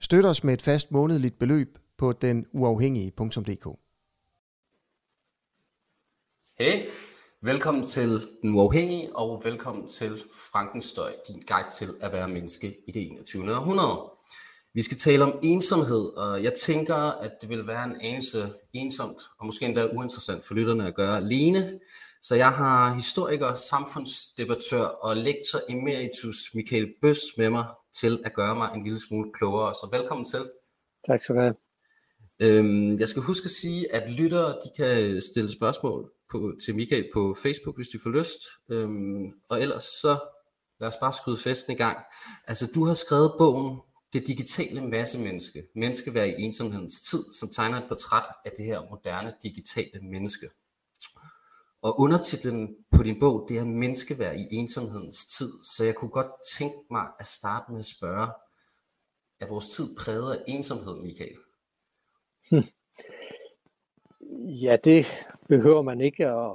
Støt os med et fast månedligt beløb på den uafhængige.dk. Hej, velkommen til Den Uafhængige, og velkommen til Frankenstøj, din guide til at være menneske i det 21. århundrede. Vi skal tale om ensomhed, og jeg tænker, at det vil være en anelse ensomt, og måske endda uinteressant for lytterne at gøre alene. Så jeg har historiker, samfundsdebattør og lektor emeritus Michael Bøs med mig til at gøre mig en lille smule klogere. Så velkommen til. Tak skal du have. Øhm, jeg skal huske at sige, at lyttere de kan stille spørgsmål på, til Michael på Facebook, hvis de får lyst. Øhm, og ellers så lad os bare skyde festen i gang. Altså du har skrevet bogen Det digitale massemenneske, menneskevær i ensomhedens tid, som tegner et portræt af det her moderne digitale menneske. Og undertitlen på din bog, det er menneskeværd i ensomhedens tid. Så jeg kunne godt tænke mig at starte med at spørge, er vores tid præget af ensomhed, Michael? Hm. Ja, det behøver man ikke at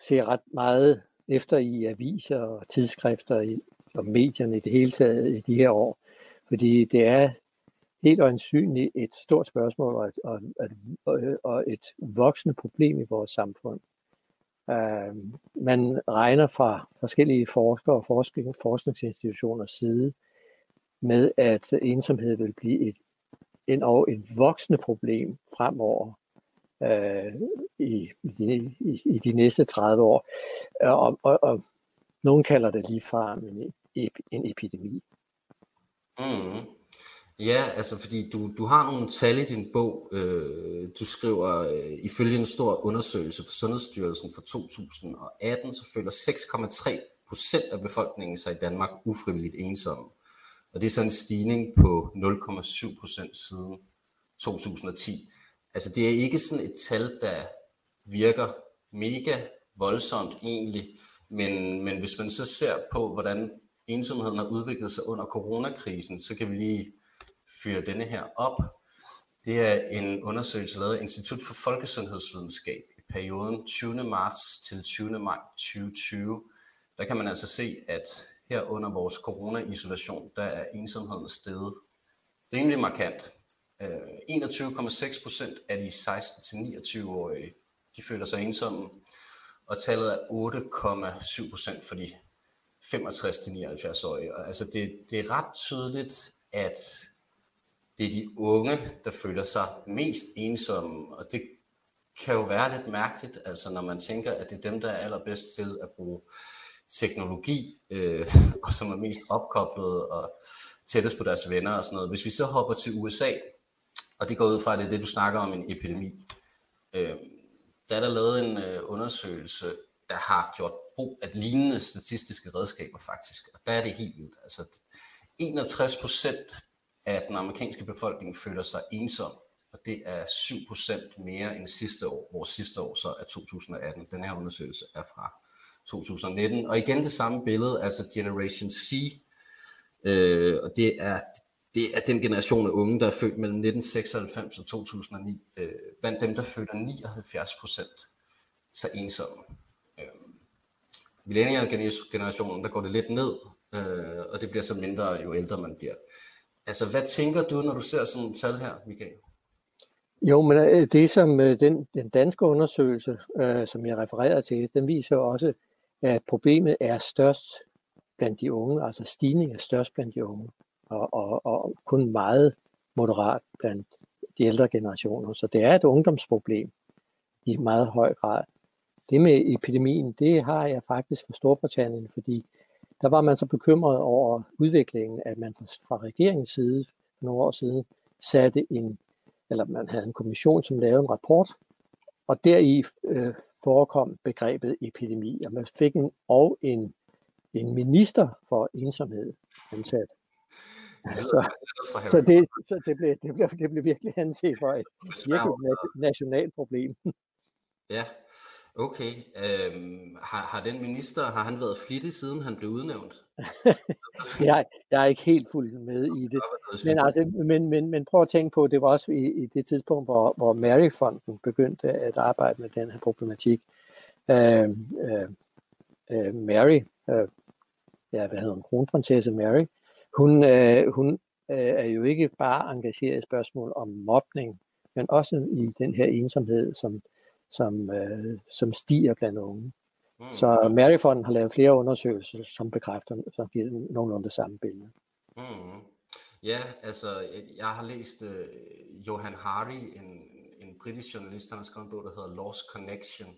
se ret meget efter i aviser og tidsskrifter og medierne i det hele taget i de her år. Fordi det er helt øjensynligt et stort spørgsmål og et, og, og, og et voksende problem i vores samfund. Øh, man regner fra forskellige forskere og forskning, forskningsinstitutioners side med, at ensomhed vil blive et, en, og et voksende problem fremover øh, i, i, i, de næste 30 år. Øh, og, og, og nogen kalder det lige en, en epidemi. Mm. Ja, altså fordi du, du har nogle tal i din bog. Øh, du skriver, øh, ifølge en stor undersøgelse fra Sundhedsstyrelsen for 2018, så føler 6,3 procent af befolkningen sig i Danmark ufrivilligt ensomme. Og det er så en stigning på 0,7 procent siden 2010. Altså det er ikke sådan et tal, der virker mega voldsomt egentlig, men, men hvis man så ser på, hvordan ensomheden har udviklet sig under coronakrisen, så kan vi lige fyre denne her op. Det er en undersøgelse lavet af Institut for Folkesundhedsvidenskab i perioden 20. marts til 20. maj 2020. Der kan man altså se, at her under vores corona-isolation, der er ensomheden steget rimelig markant. Øh, 21,6 procent af de 16-29-årige, de føler sig ensomme, og tallet er 8,7 procent for de 65-79-årige. Altså det, det er ret tydeligt, at det er de unge, der føler sig mest ensomme, og det kan jo være lidt mærkeligt, altså når man tænker, at det er dem, der er allerbedst til at bruge teknologi, øh, og som er mest opkoblet og tættest på deres venner og sådan noget. Hvis vi så hopper til USA, og det går ud fra, at det er det, du snakker om, en epidemi, øh, der er der lavet en øh, undersøgelse, der har gjort brug af lignende statistiske redskaber faktisk, og der er det helt vildt. Altså 61 procent at den amerikanske befolkning føler sig ensom, og det er 7% mere end sidste år, hvor sidste år så er 2018. Den her undersøgelse er fra 2019. Og igen det samme billede, altså Generation C, øh, og det er, det er den generation af unge, der er født mellem 1996 og 2009. Øh, blandt dem, der føler 79% så ensomme. Øh, Millennial-generationen, der går det lidt ned, øh, og det bliver så mindre, jo ældre man bliver. Altså, hvad tænker du, når du ser sådan et tal her, Michael? Jo, men øh, det som øh, den, den danske undersøgelse, øh, som jeg refererer til, den viser også, at problemet er størst blandt de unge, altså stigningen er størst blandt de unge, og, og, og kun meget moderat blandt de ældre generationer. Så det er et ungdomsproblem i meget høj grad. Det med epidemien, det har jeg faktisk for Storbritannien, fordi der var man så bekymret over udviklingen, at man fra regeringens side for nogle år siden satte en, eller man havde en kommission, som lavede en rapport, og deri øh, forekom begrebet epidemi, og man fik en, og en, en minister for ensomhed ansat. så, så, det, så det, blev, det, blev, det blev virkelig anset for et virkelig nationalt problem. Ja, okay. Øhm, har, har den minister, har han været flittig siden han blev udnævnt? jeg, jeg er ikke helt fuldt med i det. Men, altså, men, men, men prøv at tænke på, det var også i, i det tidspunkt, hvor, hvor Mary-fonden begyndte at arbejde med den her problematik. Øh, øh, øh, Mary, øh, ja, hvad hedder hun, kronprinsesse Mary, hun, øh, hun øh, er jo ikke bare engageret i spørgsmål om mobning, men også i den her ensomhed, som, som, øh, som stiger blandt unge. Mm. Så Maryfonden har lavet flere undersøgelser, som bekræfter, som giver nogenlunde det samme billede. Mm. Ja, altså jeg har læst uh, Johan Hari, en, en britisk journalist, han har skrevet en bog, der hedder Lost Connection,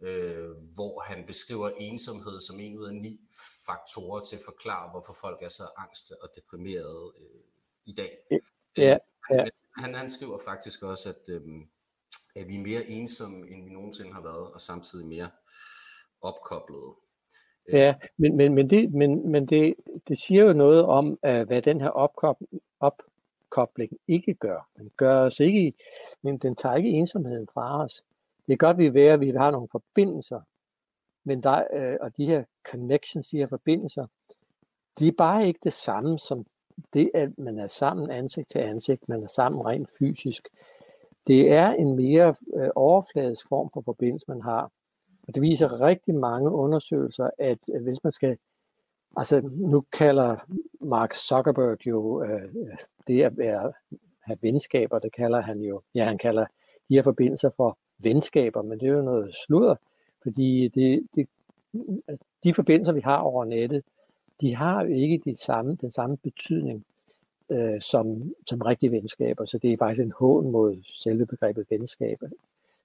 øh, hvor han beskriver ensomhed som en ud af ni faktorer til at forklare, hvorfor folk er så angste og deprimerede øh, i dag. Ja, øh, ja. Han, han skriver faktisk også, at, øh, at vi er mere ensomme, end vi nogensinde har været, og samtidig mere opkoblede. Øh, ja, men, men, men, det, men, men det, det siger jo noget om, øh, hvad den her opkobling, opkobling ikke gør. Den gør os ikke, men den tager ikke ensomheden fra os. Det er godt, vi er at vi har nogle forbindelser, men der, øh, og de her connections, de her forbindelser, de er bare ikke det samme som det, at man er sammen ansigt til ansigt, man er sammen rent fysisk. Det er en mere øh, overfladisk form for forbindelse, man har. Og det viser rigtig mange undersøgelser, at øh, hvis man skal, altså nu kalder Mark Zuckerberg jo øh, øh, det at være, have venskaber, det kalder han jo, ja han kalder de her forbindelser for venskaber, men det er jo noget sludder, fordi det, det, de forbindelser, vi har over nettet, de har jo ikke de samme, den samme betydning øh, som, som rigtige venskaber, så det er faktisk en hån mod selve begrebet venskab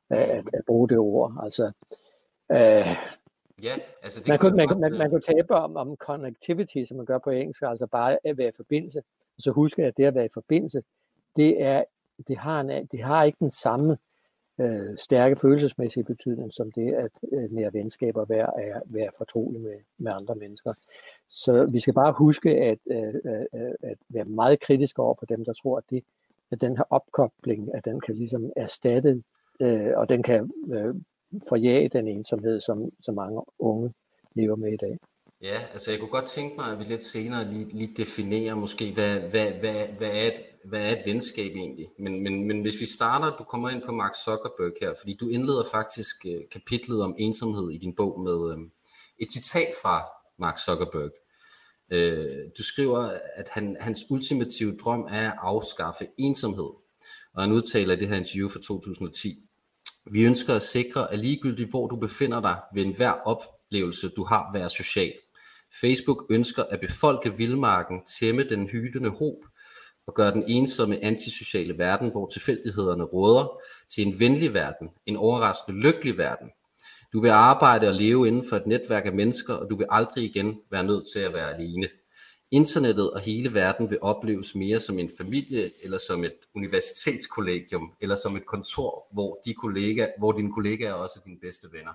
at, at, bruge det ord. Altså, øh, Ja, altså det man, kunne, man, man, man kunne tabe om, om connectivity, som man gør på engelsk, altså bare at være i forbindelse. Så husk, at det at være i forbindelse, det, er, det, har, en, det har ikke den samme øh, stærke følelsesmæssige betydning, som det at øh, nære venskaber være, er, være fortrolig med, med andre mennesker. Så vi skal bare huske at, øh, øh, øh, at være meget kritiske over for dem, der tror, at, det, at den her opkobling, at den kan ligesom erstatte, øh, og den kan øh, forjage den ensomhed, som, som mange unge lever med i dag. Ja, altså jeg kunne godt tænke mig, at vi lidt senere lige, lige definerer måske, hvad, hvad, hvad, hvad, er et, hvad er et venskab egentlig? Men, men, men hvis vi starter, du kommer ind på Mark Zuckerberg her, fordi du indleder faktisk øh, kapitlet om ensomhed i din bog med øhm, et citat fra Mark Zuckerberg. Uh, du skriver, at han, hans ultimative drøm er at afskaffe ensomhed, og han udtaler i det her interview fra 2010. Vi ønsker at sikre, at ligegyldigt hvor du befinder dig, ved enhver oplevelse du har, være social. Facebook ønsker at befolke vildmarken, tæmme den hylende hob og gøre den ensomme antisociale verden, hvor tilfældighederne råder, til en venlig verden, en overraskende lykkelig verden. Du vil arbejde og leve inden for et netværk af mennesker, og du vil aldrig igen være nødt til at være alene. Internettet og hele verden vil opleves mere som en familie, eller som et universitetskollegium, eller som et kontor, hvor, de kollega, hvor dine kollegaer er også dine bedste venner.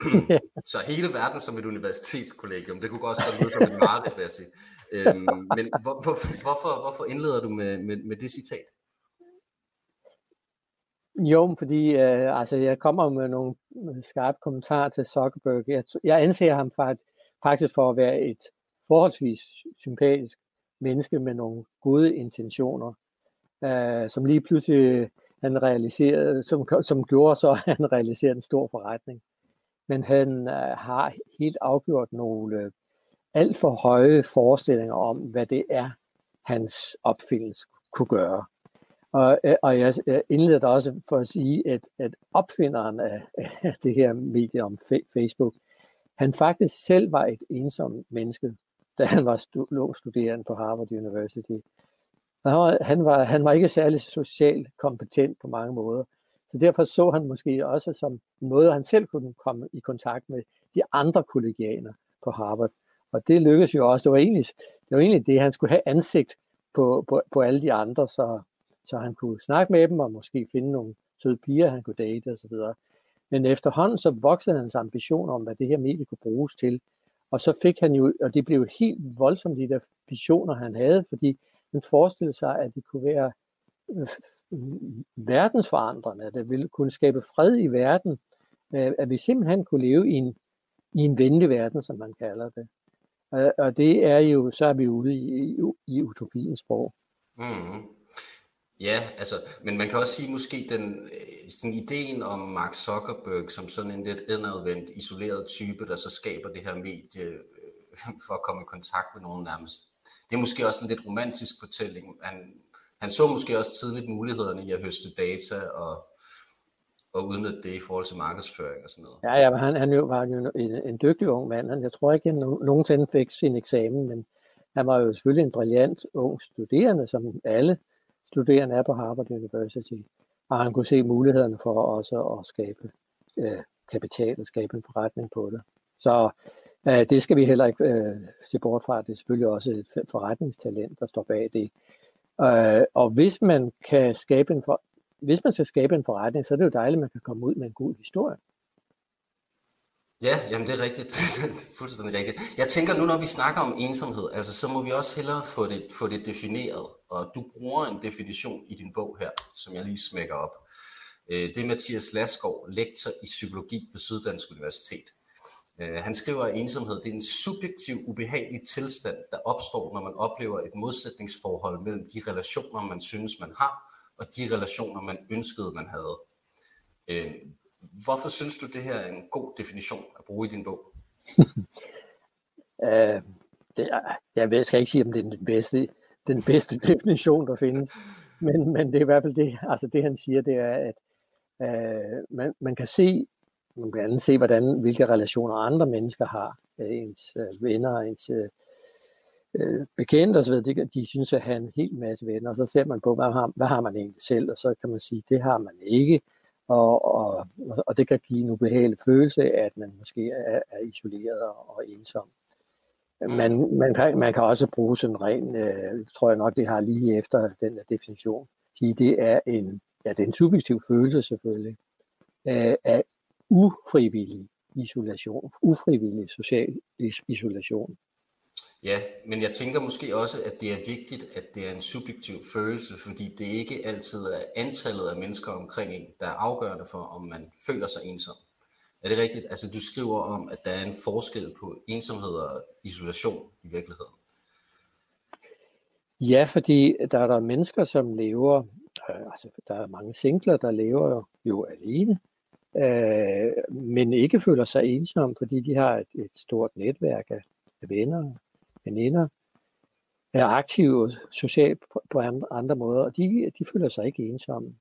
så hele verden som et universitetskollegium, det kunne også godt lyde som et mareridt, vil jeg sige. Øhm, men hvor, hvor, hvorfor, hvorfor indleder du med, med, med det citat? Jo, fordi øh, altså, jeg kommer med nogle skarpe kommentarer til Zuckerberg. Jeg, jeg anser ham faktisk for at være et forholdsvis sympatisk menneske med nogle gode intentioner, øh, som lige pludselig han realiserede, som, som gjorde så, at han realiserede en stor forretning men han øh, har helt afgjort nogle øh, alt for høje forestillinger om, hvad det er, hans opfindelse kunne gøre. Og, øh, og jeg indleder da også for at sige, at, at opfinderen af, af det her medie om Facebook, han faktisk selv var et ensomt menneske, da han var stu, studerende på Harvard University. Han var, han, var, han var ikke særlig socialt kompetent på mange måder, så derfor så han måske også som en måde, han selv kunne komme i kontakt med de andre kollegianer på Harvard. Og det lykkedes jo også. Det var egentlig det, var egentlig det han skulle have ansigt på, på, på alle de andre, så, så han kunne snakke med dem og måske finde nogle søde piger, han kunne date osv. Men efterhånden så voksede hans ambition om, hvad det her medie kunne bruges til. Og så fik han jo, og det blev helt voldsomt, de der visioner, han havde, fordi han forestillede sig, at det kunne være verdensforandrende, at det ville kunne skabe fred i verden, øh, at vi simpelthen kunne leve i en, i en venlig verden, som man kalder det. Og det er jo, så er vi ude i, i, utopiens sprog. Mm. Ja, altså, men man kan også sige måske den den sådan ideen om Mark Zuckerberg som sådan en lidt indadvendt, isoleret type, der så skaber det her medie øh, for at komme i kontakt med nogen nærmest. Det er måske også en lidt romantisk fortælling. Han, han så måske også tidligt mulighederne i at høste data og, og udnytte det i forhold til markedsføring og sådan noget. Ja, ja han, han jo, var jo en, en dygtig ung mand. Han, jeg tror ikke, han nogensinde fik sin eksamen, men han var jo selvfølgelig en brilliant ung studerende, som alle studerende er på Harvard University, og han kunne se mulighederne for også at skabe øh, kapital og skabe en forretning på det. Så øh, det skal vi heller ikke øh, se bort fra. Det er selvfølgelig også et forretningstalent, der står bag det. Øh, og hvis man kan skabe en for, hvis man skal skabe en forretning, så er det jo dejligt, at man kan komme ud med en god historie. Ja, jamen det er rigtigt. det er fuldstændig rigtigt. Jeg tænker nu, når vi snakker om ensomhed, altså, så må vi også hellere få det, få det defineret. Og du bruger en definition i din bog her, som jeg lige smækker op. Øh, det er Mathias Laskov, lektor i psykologi på Syddansk Universitet. Øh, han skriver, at ensomhed det er en subjektiv, ubehagelig tilstand, der opstår, når man oplever et modsætningsforhold mellem de relationer, man synes, man har, og de relationer, man ønskede, man havde. Øh, Hvorfor synes du, det her er en god definition at bruge i din bog? uh, det er, jeg skal ikke sige, om det er den bedste, den bedste definition, der findes. Men, men det er i hvert fald det, altså det han siger, det er, at øh, man, man kan se, man kan se, hvordan, hvilke relationer andre mennesker har, øh, ens øh, venner, ens øh, øh bekendte osv., de, de synes at have en hel masse venner, og så ser man på, hvad har, hvad har man egentlig selv, og så kan man sige, det har man ikke, og, og, og det kan give en ubehagelig følelse af, at man måske er, er isoleret og, og ensom. Man, man, kan, man kan også bruge sådan ren, øh, tror jeg nok, det har lige efter den definition, sige, det er en, ja, det er en subjektiv følelse selvfølgelig, øh, af ufrivillig isolation, ufrivillig social isolation. Ja, men jeg tænker måske også, at det er vigtigt, at det er en subjektiv følelse, fordi det ikke altid er antallet af mennesker omkring en, der er afgørende for, om man føler sig ensom. Er det rigtigt? Altså du skriver om, at der er en forskel på ensomhed og isolation i virkeligheden. Ja, fordi der er der mennesker, som lever, øh, altså der er mange singler, der lever jo alene, øh, men ikke føler sig ensom, fordi de har et, et stort netværk af venner, veninder, er aktive socialt på, på andre måder, og de, de føler sig ikke ensomme.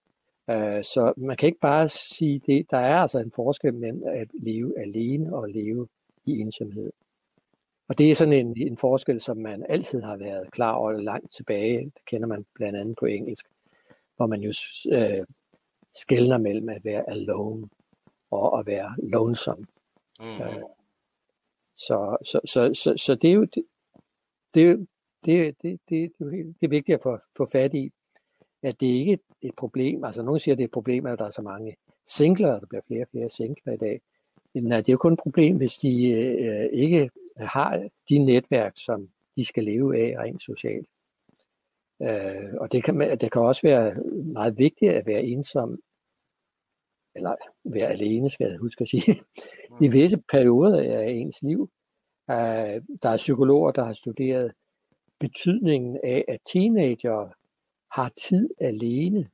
Øh, så man kan ikke bare sige det. Der er altså en forskel mellem at leve alene og leve i ensomhed. Og det er sådan en, en forskel, som man altid har været klar over langt tilbage. Det kender man blandt andet på engelsk, hvor man jo øh, skældner mellem at være alone og at være lonesome. Mm. Uh, så, så, så, så, så det er jo det, det, det, det, det, det, det er vigtigt at få, få fat i, at det ikke er et problem. Altså nogen siger, at det er et problem, at der er så mange singler, og der bliver flere og flere singler i dag. Men nej, det er jo kun et problem, hvis de øh, ikke har de netværk, som de skal leve af rent socialt. Øh, og det kan, det kan også være meget vigtigt at være ensom, eller være alene, skal jeg huske at sige, i mm. visse perioder af ens liv. Uh, der er psykologer, der har studeret betydningen af, at teenager har tid alene.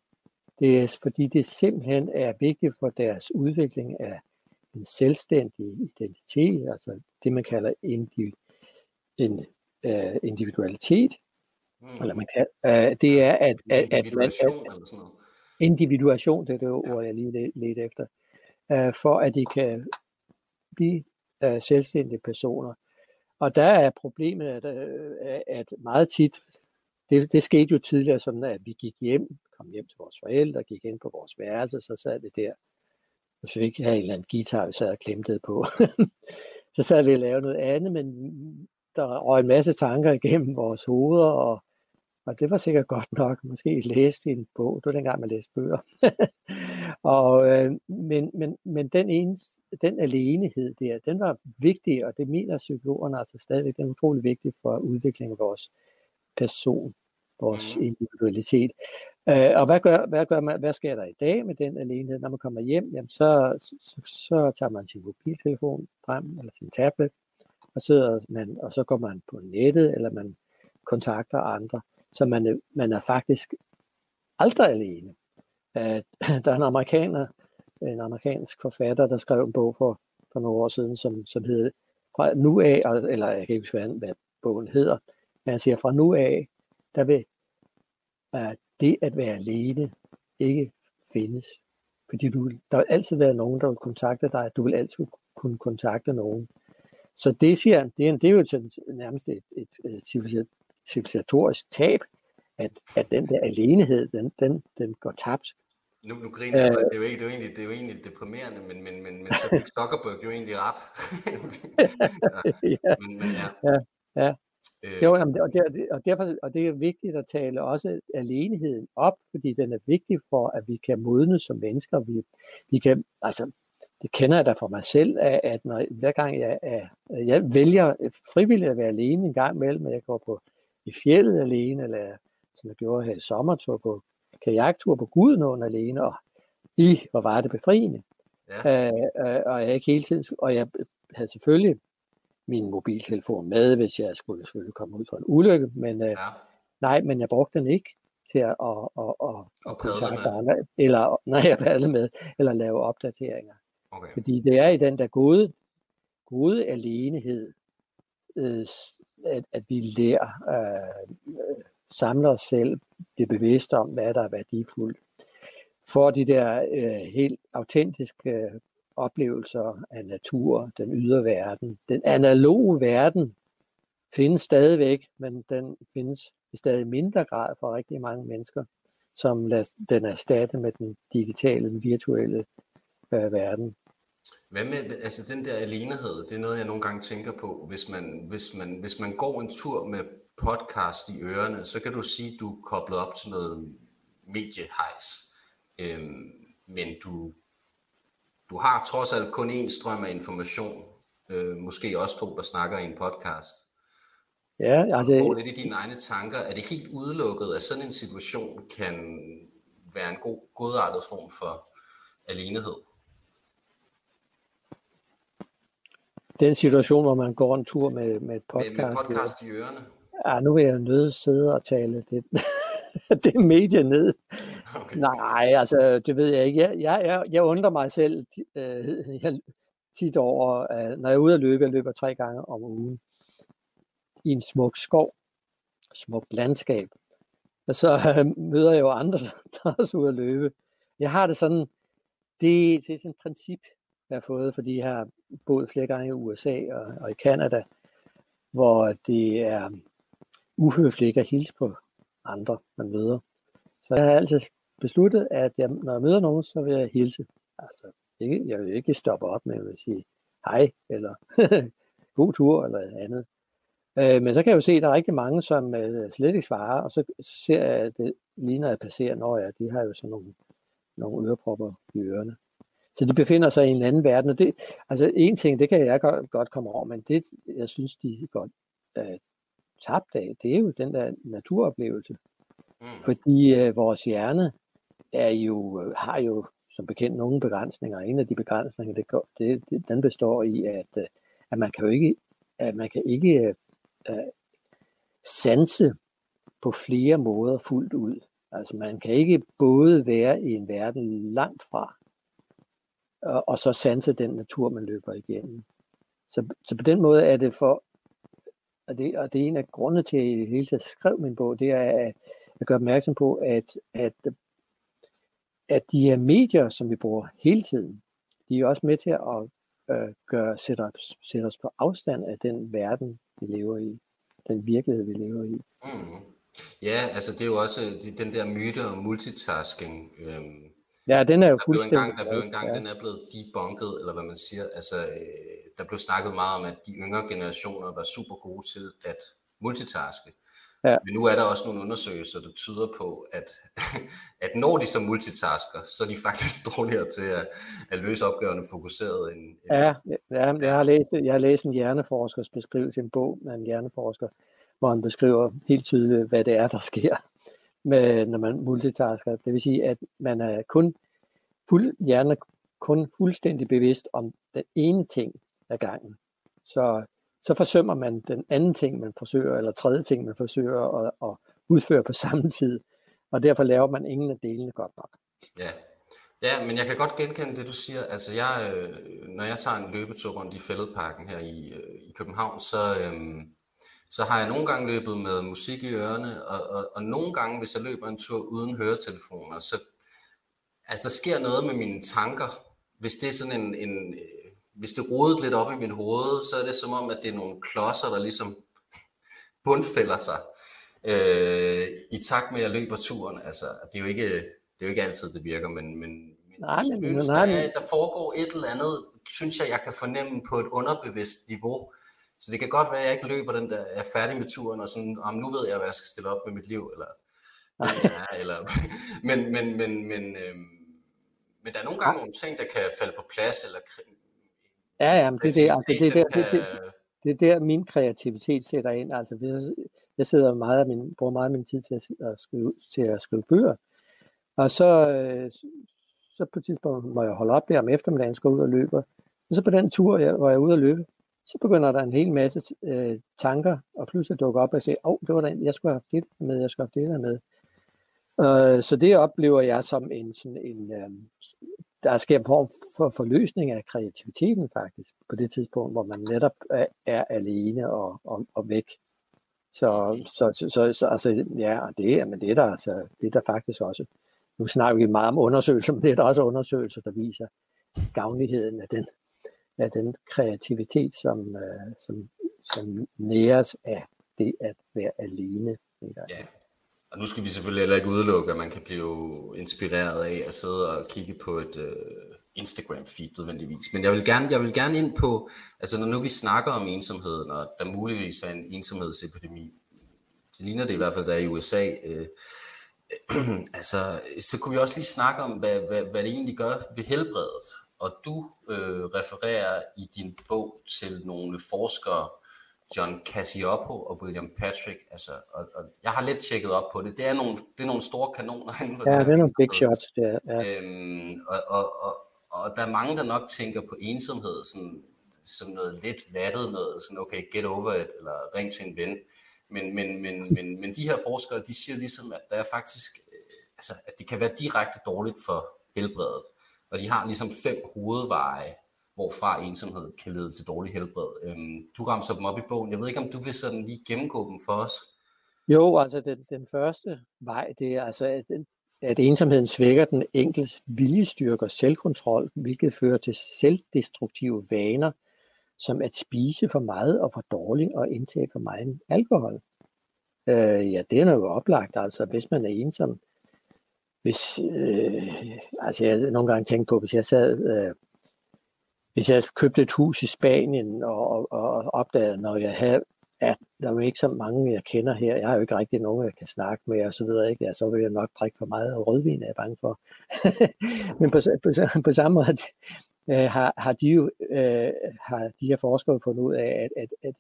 Det er fordi, det simpelthen er vigtigt for deres udvikling af en selvstændig identitet, altså det, man kalder individ, en, uh, individualitet. Mm. Eller man kan, uh, det er, at, at, at man, at, individuation, det er det ord, jeg lige ledte efter, uh, for at de kan blive uh, selvstændige personer. Og der er problemet, at, øh, at meget tit, det, det skete jo tidligere sådan, at vi gik hjem, kom hjem til vores forældre, gik ind på vores værelse, så sad vi der, og så vi ikke havde en eller anden guitar, vi sad og klemte på. så sad vi og lavede noget andet, men der røg en masse tanker igennem vores hoveder, og Og det var sikkert godt nok. Måske læste en bog. Det var dengang, man læste bøger. og, øh, men, men, men den, ene, den alenehed der, den var vigtig, og det mener psykologerne altså stadigvæk, den er utrolig vigtig for udviklingen af vores person, vores mm. individualitet. Øh, og hvad, gør, hvad, gør man, hvad sker der i dag med den alenehed? Når man kommer hjem, jamen så, så, så tager man sin mobiltelefon frem, eller sin tablet, og, sidder man, og så går man på nettet, eller man kontakter andre. Så man er, man er faktisk aldrig alene. At, der er en amerikaner, en amerikansk forfatter, der skrev en bog for, for nogle år siden, som, som hedder fra nu af, eller jeg kan ikke huske, hvad bogen hedder, men han siger, fra nu af, der vil uh, det at være alene ikke findes. Fordi du, der vil altid være nogen, der vil kontakte dig. Du vil altid kunne kontakte nogen. Så det, siger, det, er, det er jo nærmest et, et, et civilisatorisk tab, at, at den der alenehed, den, den, den går tabt. Nu, nu griner jeg, det er, jo det, er jo egentlig, det er jo egentlig deprimerende, men, men, men, men så fik Zuckerberg jo egentlig ret. ja. Men, men ja. ja, ja. Øh. Jo, jamen, og, der, og, derfor, og det er vigtigt at tale også alenheden op, fordi den er vigtig for, at vi kan modne som mennesker. Vi, vi kan, altså, det kender jeg da for mig selv, at når, hver gang jeg, er, jeg vælger frivilligt at være alene en gang imellem, at jeg går på i fjellet alene, eller som jeg gjorde her i sommertur på kajaktur på Gudenåen alene, og i, hvor var det befriende. Ja. Øh, øh, og jeg ikke hele tiden, og jeg havde selvfølgelig min mobiltelefon med, hvis jeg skulle selvfølgelig komme ud for en ulykke, men øh, ja. nej, men jeg brugte den ikke til at, at, at, at, at kontakte andre, eller nej, jeg padle med, eller lave opdateringer. Okay. Fordi det er i den der gode, gode alenehed, øh, at, at vi lærer, øh, samler os selv, bliver bevidste om, hvad der er værdifuldt. For de der øh, helt autentiske øh, oplevelser af natur, den ydre verden. Den analoge verden findes stadigvæk, men den findes i stadig mindre grad for rigtig mange mennesker, som lader den erstatte med den digitale, den virtuelle øh, verden. Hvad med, altså den der alenehed, det er noget, jeg nogle gange tænker på, hvis man, hvis man, hvis man går en tur med podcast i ørerne, så kan du sige, at du er koblet op til noget mediehejs, øhm, men du, du har trods alt kun én strøm af information, øh, måske også to, der snakker i en podcast. Ja, altså... Og lidt i dine egne tanker, er det helt udelukket, at sådan en situation kan være en god, godartet form for alenehed? Den situation, hvor man går en tur med, med et podcast. Med, med podcast i ørerne. Ja, nu vil jeg nødt sidde og tale det, det medie ned. Okay. Nej, altså, det ved jeg ikke. Jeg, jeg, jeg, jeg undrer mig selv øh, jeg, tit over, at når jeg er ude at løbe, jeg løber tre gange om ugen, i en smuk skov, smukt landskab, og så øh, møder jeg jo andre, der er også ude at løbe. Jeg har det sådan, det, det er sådan et princip, jeg har fået, fordi jeg har boet flere gange i USA og, og i Kanada, hvor det er uhøfligt ikke at hilse på andre, man møder. Så jeg har altid besluttet, at jeg, når jeg møder nogen, så vil jeg hilse. Altså, ikke, jeg vil ikke stoppe op med at sige hej, eller god tur, eller andet. Øh, men så kan jeg jo se, at der er rigtig mange, som øh, slet ikke svarer, og så ser jeg, at det ligner at passere, når jeg, de har jo sådan nogle, nogle ørepropper i ørerne. Så de befinder sig i en anden verden, og det, altså en ting, det kan jeg godt, godt komme over, men det, jeg synes, de godt øh, tabt af, det er jo den der naturoplevelse. Mm. Fordi øh, vores hjerne er jo, øh, har jo som bekendt nogle begrænsninger. En af de begrænsninger, det, går, det, det, den består i, at, øh, at man kan jo ikke, at man kan ikke uh, sanse på flere måder fuldt ud. Altså man kan ikke både være i en verden langt fra, og, og så sanse den natur, man løber igennem. Så, så på den måde er det for, og det, og det er en af grundene til, at jeg hele tiden skrev min bog, det er at, at gøre opmærksom på, at, at, at de her medier, som vi bruger hele tiden, de er også med til at øh, gøre, sætte, os, sætte os på afstand af den verden, vi lever i, den virkelighed, vi lever i. Mm. Ja, altså det er jo også øh, den der myte om multitasking. Øhm, ja, den er jo fuldstændig... Der blev engang, der blev engang ja. den er blevet debunket, eller hvad man siger. Altså, øh, der blev snakket meget om, at de yngre generationer var super gode til at multitaske. Ja. Men nu er der også nogle undersøgelser, der tyder på, at, at når de så multitasker, så er de faktisk dårligere til at, at løse opgaverne fokuseret. End, end... Ja, ja, jeg har læst, jeg har læst en hjerneforskers beskrivelse, en bog af en hjerneforsker, hvor han beskriver helt tydeligt, hvad det er, der sker, med, når man multitasker. Det vil sige, at man er kun fuld, hjernen er kun fuldstændig bevidst om den ene ting ad gangen. Så så forsømmer man den anden ting, man forsøger, eller tredje ting, man forsøger at, at udføre på samme tid. Og derfor laver man ingen af delene godt nok. Ja. Ja, men jeg kan godt genkende det, du siger. Altså, jeg, øh, når jeg tager en løbetur rundt i Fælledparken her i, øh, i København, så, øh, så har jeg nogle gange løbet med musik i ørerne, og, og, og nogle gange, hvis jeg løber en tur uden høretelefoner, så altså, der sker noget med mine tanker. Hvis det er sådan en, en hvis det rodet lidt op i mit hoved, så er det som om, at det er nogle klodser, der ligesom bundfælder sig øh, i takt med, at jeg løber turen. Altså, det er jo ikke, det er jo ikke altid, det virker, men, men, nej, synes, nej, der, er, der foregår et eller andet, synes jeg, jeg kan fornemme på et underbevidst niveau. Så det kan godt være, at jeg ikke løber den der, er færdig med turen, og sådan, om nu ved jeg, hvad jeg skal stille op med mit liv, eller, ja, eller men, men, men, men, øhm, men der er nogle gange nogle ting, der kan falde på plads, eller Ja, ja, men det, det, altså, det, det, det, det, det er der, min kreativitet sætter ind. Altså, jeg sidder meget af min, bruger meget af min tid til at, skrive, til at skrive bøger. Og så, øh, så på et tidspunkt må jeg holde op der om eftermiddagen, skal ud og løbe. Og så på den tur, jeg, hvor jeg er ude at løbe, så begynder der en hel masse øh, tanker, og pludselig dukker op og siger, åh, oh, det var den, jeg skulle have haft det med, jeg skulle have haft det med. Øh, så det oplever jeg som en, sådan en øh, der sker en form for forløsning af kreativiteten faktisk, på det tidspunkt, hvor man netop er, er alene og, og, og væk. Så, så, så, så, så altså, ja, det er, men det er der, altså, det er der faktisk også. Nu snakker vi meget om undersøgelser, men det er der også undersøgelser, der viser gavnligheden af den, af den kreativitet, som, øh, som, som næres af det at være alene. Ja, og nu skal vi selvfølgelig heller ikke udelukke, at man kan blive inspireret af at sidde og kigge på et øh, Instagram-feed nødvendigvis. Men jeg vil, gerne, jeg vil gerne ind på, altså når nu vi snakker om ensomheden, og der muligvis er en ensomhedsepidemi, det ligner det i hvert fald, der er i USA, øh, altså, så kunne vi også lige snakke om, hvad, hvad, hvad det egentlig gør ved helbredet. Og du øh, refererer i din bog til nogle forskere, John Cassioppo og William Patrick. Altså, og, og jeg har lidt tjekket op på det. Det er nogle, det er nogle store kanoner inden for Ja, det er nogle big shots. Det ja. øhm, og, og, og, og, der er mange, der nok tænker på ensomhed sådan, som noget lidt vattet noget, sådan okay, get over it, eller ring til en ven. Men, men, men, men, men de her forskere, de siger ligesom, at der er faktisk, øh, altså, at det kan være direkte dårligt for helbredet. Og de har ligesom fem hovedveje, hvorfra ensomhed kan lede til dårlig helbred. Øhm, du ramser dem op i bogen. Jeg ved ikke, om du vil sådan lige gennemgå dem for os? Jo, altså den, den første vej, det er altså, at, at ensomheden svækker den enkeltes viljestyrke og selvkontrol, hvilket fører til selvdestruktive vaner, som at spise for meget og for dårligt og indtage for meget alkohol. Øh, ja, det er jo oplagt, altså hvis man er ensom. Hvis, øh, altså jeg nogle gange tænkt på, hvis jeg sad øh, hvis jeg købte et hus i Spanien og, og, og opdagede, når jeg havde, at der er jo ikke så mange, jeg kender her, jeg har jo ikke rigtig nogen, jeg kan snakke med og så videre, ikke? Ja, så vil jeg nok drikke for meget rødvin, er jeg bange for. Men på, på, på samme måde øh, har, har, de jo, øh, har de her forskere fundet ud af, at, at, at,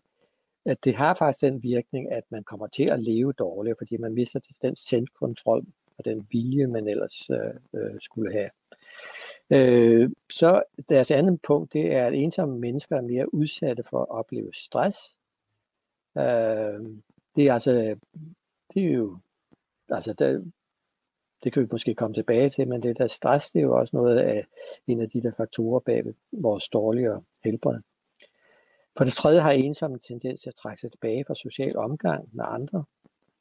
at det har faktisk den virkning, at man kommer til at leve dårligere, fordi man mister den selvkontrol og den vilje, man ellers øh, øh, skulle have. Øh, så deres andet punkt, det er, at ensomme mennesker er mere udsatte for at opleve stress. Øh, det er altså, det er jo, altså der, det kan vi måske komme tilbage til, men det der stress, det er jo også noget af en af de der faktorer bag vores dårligere helbred. For det tredje har ensomme tendens til at trække sig tilbage fra social omgang med andre,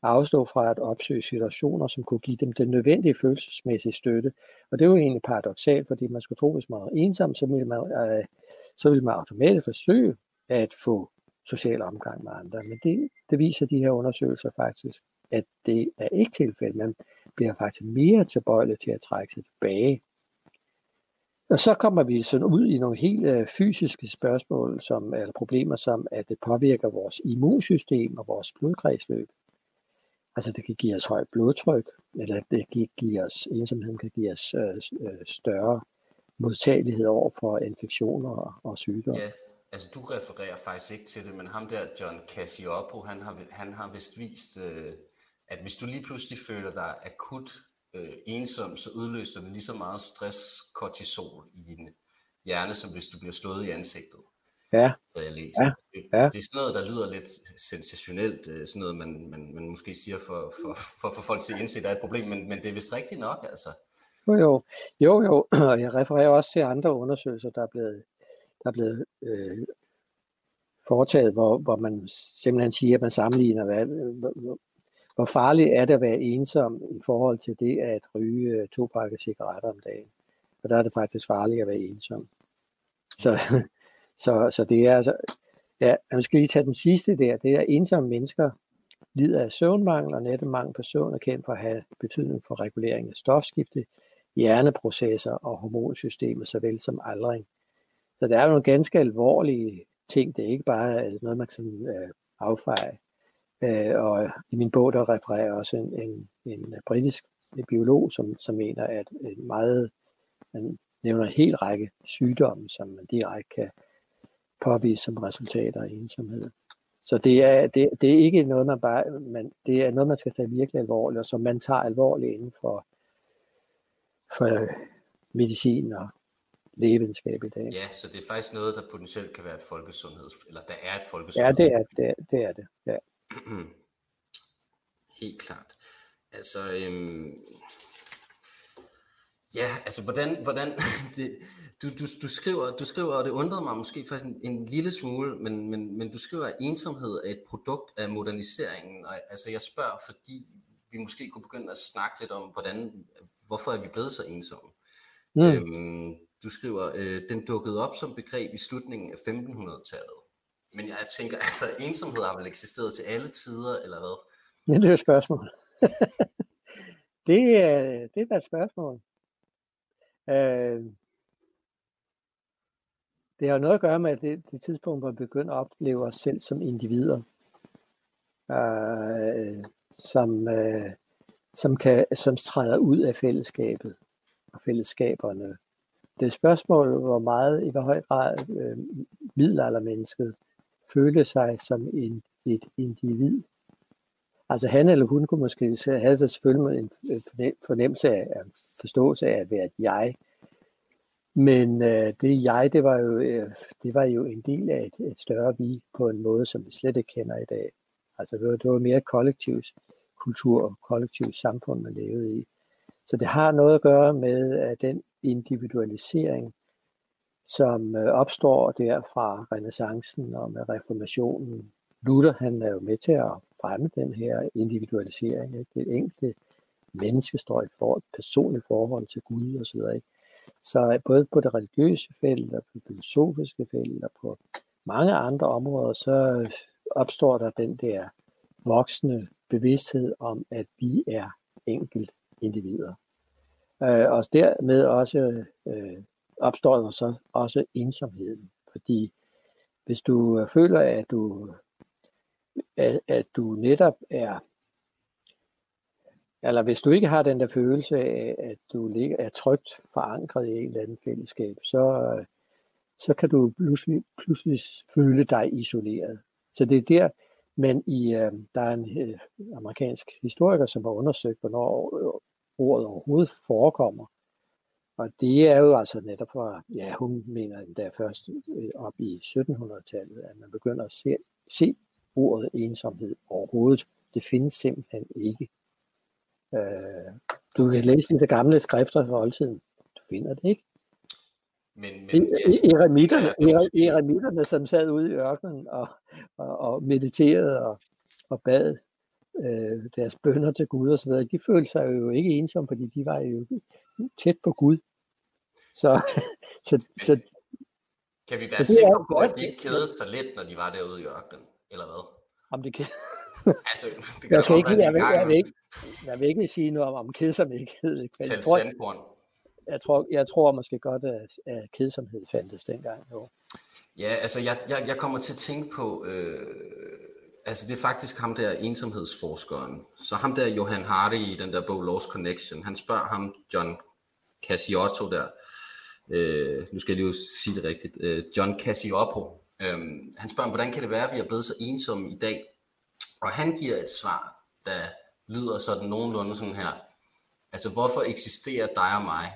afstå fra at opsøge situationer, som kunne give dem den nødvendige følelsesmæssige støtte. Og det er jo egentlig paradoxalt, fordi man skulle tro, hvis man var ensom, så ville man, øh, så ville man automatisk forsøge at få social omgang med andre. Men det, det viser de her undersøgelser faktisk, at det er ikke tilfældet. Man bliver faktisk mere tilbøjelig til at trække sig tilbage. Og så kommer vi sådan ud i nogle helt øh, fysiske spørgsmål, som, eller problemer, som at det påvirker vores immunsystem og vores blodkredsløb. Altså det kan give os højt blodtryk, eller det kan give os, ensomheden kan give os øh, øh, større modtagelighed over for infektioner og, og sygdomme. Ja, altså du refererer faktisk ikke til det, men ham der, John Cassioppo, han har, han har vist vist, øh, at hvis du lige pludselig føler dig akut øh, ensom, så udløser det lige så meget stress, kortisol i din hjerne, som hvis du bliver slået i ansigtet. Ja. Havde jeg læst. Ja. Det, Ja. det er sådan noget, der lyder lidt sensationelt, øh, sådan noget, man, man, man måske siger for, for, for få folk til at indse, at der er et problem, men, men det er vist rigtigt nok, altså. Jo, jo, jo, jo. og jeg refererer også til andre undersøgelser, der er blevet, der er blevet øh, foretaget, hvor, hvor man simpelthen siger, at man sammenligner, hvad, hvor, hvor- farligt er det at være ensom i forhold til det at ryge øh, to pakker cigaretter om dagen. Og der er det faktisk farligt at være ensom. Så, så, så det er altså, ja, man skal lige tage den sidste der, det er ensomme mennesker lider af søvnmangel, og netop mange personer er kendt for at have betydning for regulering af stofskifte, hjerneprocesser og hormonsystemet, såvel som aldring. Så der er jo nogle ganske alvorlige ting. Det er ikke bare øh, noget, man kan sådan, øh, affeje. Øh, og i min bog, der refererer også en, en, en britisk biolog, som, som mener, at en meget, man nævner en hel række sygdomme, som man direkte kan påvise som resultater af ensomhed. Så det er, det, det er ikke noget, man bare, man, det er noget, man skal tage virkelig alvorligt, og som man tager alvorligt inden for, for medicin og lægevidenskab i dag. Ja, så det er faktisk noget, der potentielt kan være et folkesundheds... Eller der er et Ja, folkesundheds... det er det. Er, det, er det. Ja. Helt klart. Altså, øhm, ja, altså, hvordan, hvordan det, du, du, du, skriver, du skriver, og det undrede mig måske faktisk en, en lille smule, men, men, men du skriver, at ensomhed er et produkt af moderniseringen, og altså, jeg spørger, fordi vi måske kunne begynde at snakke lidt om, hvordan, hvorfor er vi blevet så ensomme? Mm. Øhm, du skriver, øh, den dukkede op som begreb i slutningen af 1500-tallet. Men jeg tænker, altså ensomhed har vel eksisteret til alle tider, eller hvad? Ja, det er et spørgsmål. det, er, det er da et spørgsmål. Øh, det har noget at gøre med det, det tidspunkt, hvor vi begynder at opleve os selv som individer, øh, som, øh, som, kan, som træder ud af fællesskabet og fællesskaberne. Det er et spørgsmål, hvor meget, i hvor høj grad øh, middelaldermennesket følte sig som en, et individ. Altså han eller hun kunne måske have så selvfølgelig en fornemmelse af, en forståelse af at være et jeg. Men øh, det jeg, det var, jo, øh, det var jo en del af et, et større vi på en måde, som vi slet ikke kender i dag. Altså det var, det var mere kollektivs kultur og kollektivt samfund, man levede i. Så det har noget at gøre med at den individualisering, som øh, opstår der fra renaissancen og med reformationen. Luther han er jo med til at fremme den her individualisering. Ikke? Det enkelte menneske står i for, et personligt forhold til Gud og så videre. Ikke? Så øh, både på det religiøse felt og på det filosofiske felt og på mange andre områder, så øh, opstår der den der voksne bevidsthed om, at vi er enkelt individer. Øh, og dermed også øh, opstår der så også ensomheden. Fordi hvis du øh, føler, at du, at, at du netop er, eller hvis du ikke har den der følelse af, at du ligger, er trygt forankret i et eller andet fællesskab, så, så kan du pludselig, pludselig føle dig isoleret. Så det er der, men i, øh, der er en øh, amerikansk historiker, som har undersøgt, hvornår ordet overhovedet forekommer. Og det er jo altså netop fra, ja, hun mener endda først øh, op i 1700-tallet, at man begynder at se, se ordet ensomhed overhovedet. Det findes simpelthen ikke. Øh, du kan læse de gamle skrifter fra oldtiden. Du finder det ikke. Men, men, eremitterne, ja, eremitterne, som sad ude i ørkenen og, og, og mediterede og, og bad øh, deres bønder til Gud og så videre, de følte sig jo ikke ensomme, fordi de var jo tæt på Gud. Så, så, så kan vi være sikre på, at de ikke kedede sig lidt, når de var derude i ørkenen, eller hvad? Om det kan... altså, det jeg, kan ikke, jeg, vil, jeg, vil ikke, jeg vil ikke sige noget om, om kedsomhed. Jeg tror, jeg, tror, jeg tror måske godt, at, at kedsomhed fandtes dengang. Jo. Ja, altså jeg, jeg, jeg kommer til at tænke på, øh, altså det er faktisk ham der ensomhedsforskeren. Så ham der Johan Hardy i den der bog Lost Connection, han spørger ham John Cassiotto der, øh, nu skal jeg lige sige det rigtigt, øh, John Cassioppo, øh, han spørger, hvordan kan det være, at vi er blevet så ensomme i dag? Og han giver et svar, der lyder sådan nogenlunde sådan her. Altså, hvorfor eksisterer dig og mig?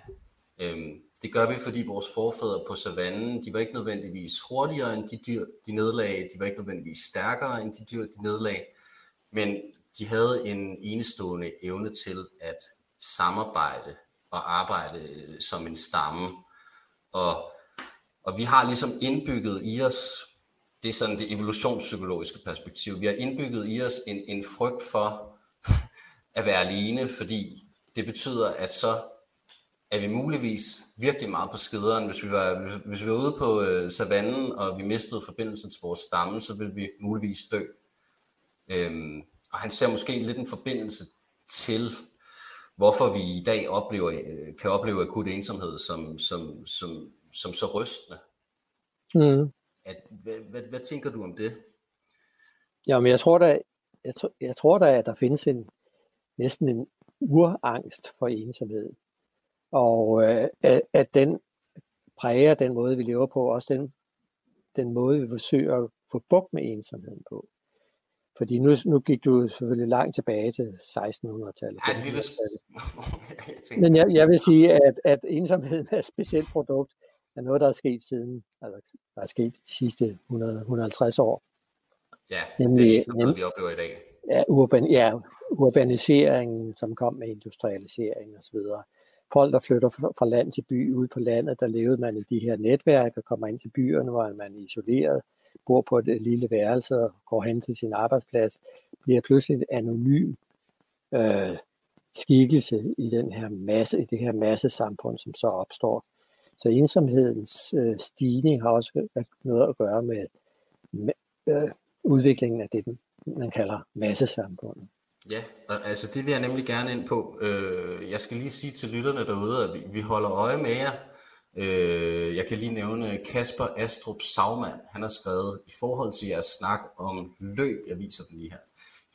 Øhm, det gør vi, fordi vores forfædre på savannen, de var ikke nødvendigvis hurtigere end de dyr, de nedlagde, de var ikke nødvendigvis stærkere end de dyr, de nedlagde, men de havde en enestående evne til at samarbejde og arbejde øh, som en stamme. Og, og vi har ligesom indbygget i os, det er sådan det evolutionspsykologiske perspektiv, vi har indbygget i os en, en frygt for at være alene, fordi det betyder, at så er vi muligvis virkelig meget på skideren. Hvis vi var, hvis vi var ude på øh, savannen, og vi mistede forbindelsen til vores stamme, så ville vi muligvis dø. Øhm, og han ser måske lidt en forbindelse til, hvorfor vi i dag oplever, øh, kan opleve akut ensomhed som, som, som, som så rystende. Mm. At, hvad, hvad, hvad tænker du om det? Jamen, jeg tror da, jeg, jeg tror da, at der findes en næsten en urangst for ensomhed. Og øh, at, at den præger den måde, vi lever på, også den, den måde, vi forsøger at få bukt med ensomheden på. Fordi nu, nu gik du selvfølgelig langt tilbage til 1600-tallet. Ja, det er Men jeg, jeg vil sige, at, at ensomheden er et specielt produkt af noget, der er sket siden, altså der er sket de sidste 100, 150 år. Ja, nemlig, det er ikke noget, vi oplever i dag. Ja, urban, ja, urbaniseringen, som kom med industrialisering osv. Folk, der flytter fra land til by ud på landet, der levede man i de her netværk og kommer ind til byerne, hvor man er isoleret, bor på et lille værelse og går hen til sin arbejdsplads, bliver pludselig en anonym øh, skikkelse i den her masse, i det her massesamfund, som så opstår. Så ensomhedens øh, stigning har også noget at gøre med, med øh, udviklingen af det, man kalder massesamfundet. Ja, altså det vil jeg nemlig gerne ind på. Øh, jeg skal lige sige til lytterne derude, at vi holder øje med jer. Øh, jeg kan lige nævne Kasper Astrup Saumann. Han har skrevet, i forhold til jeres snak om løb, jeg viser den lige her.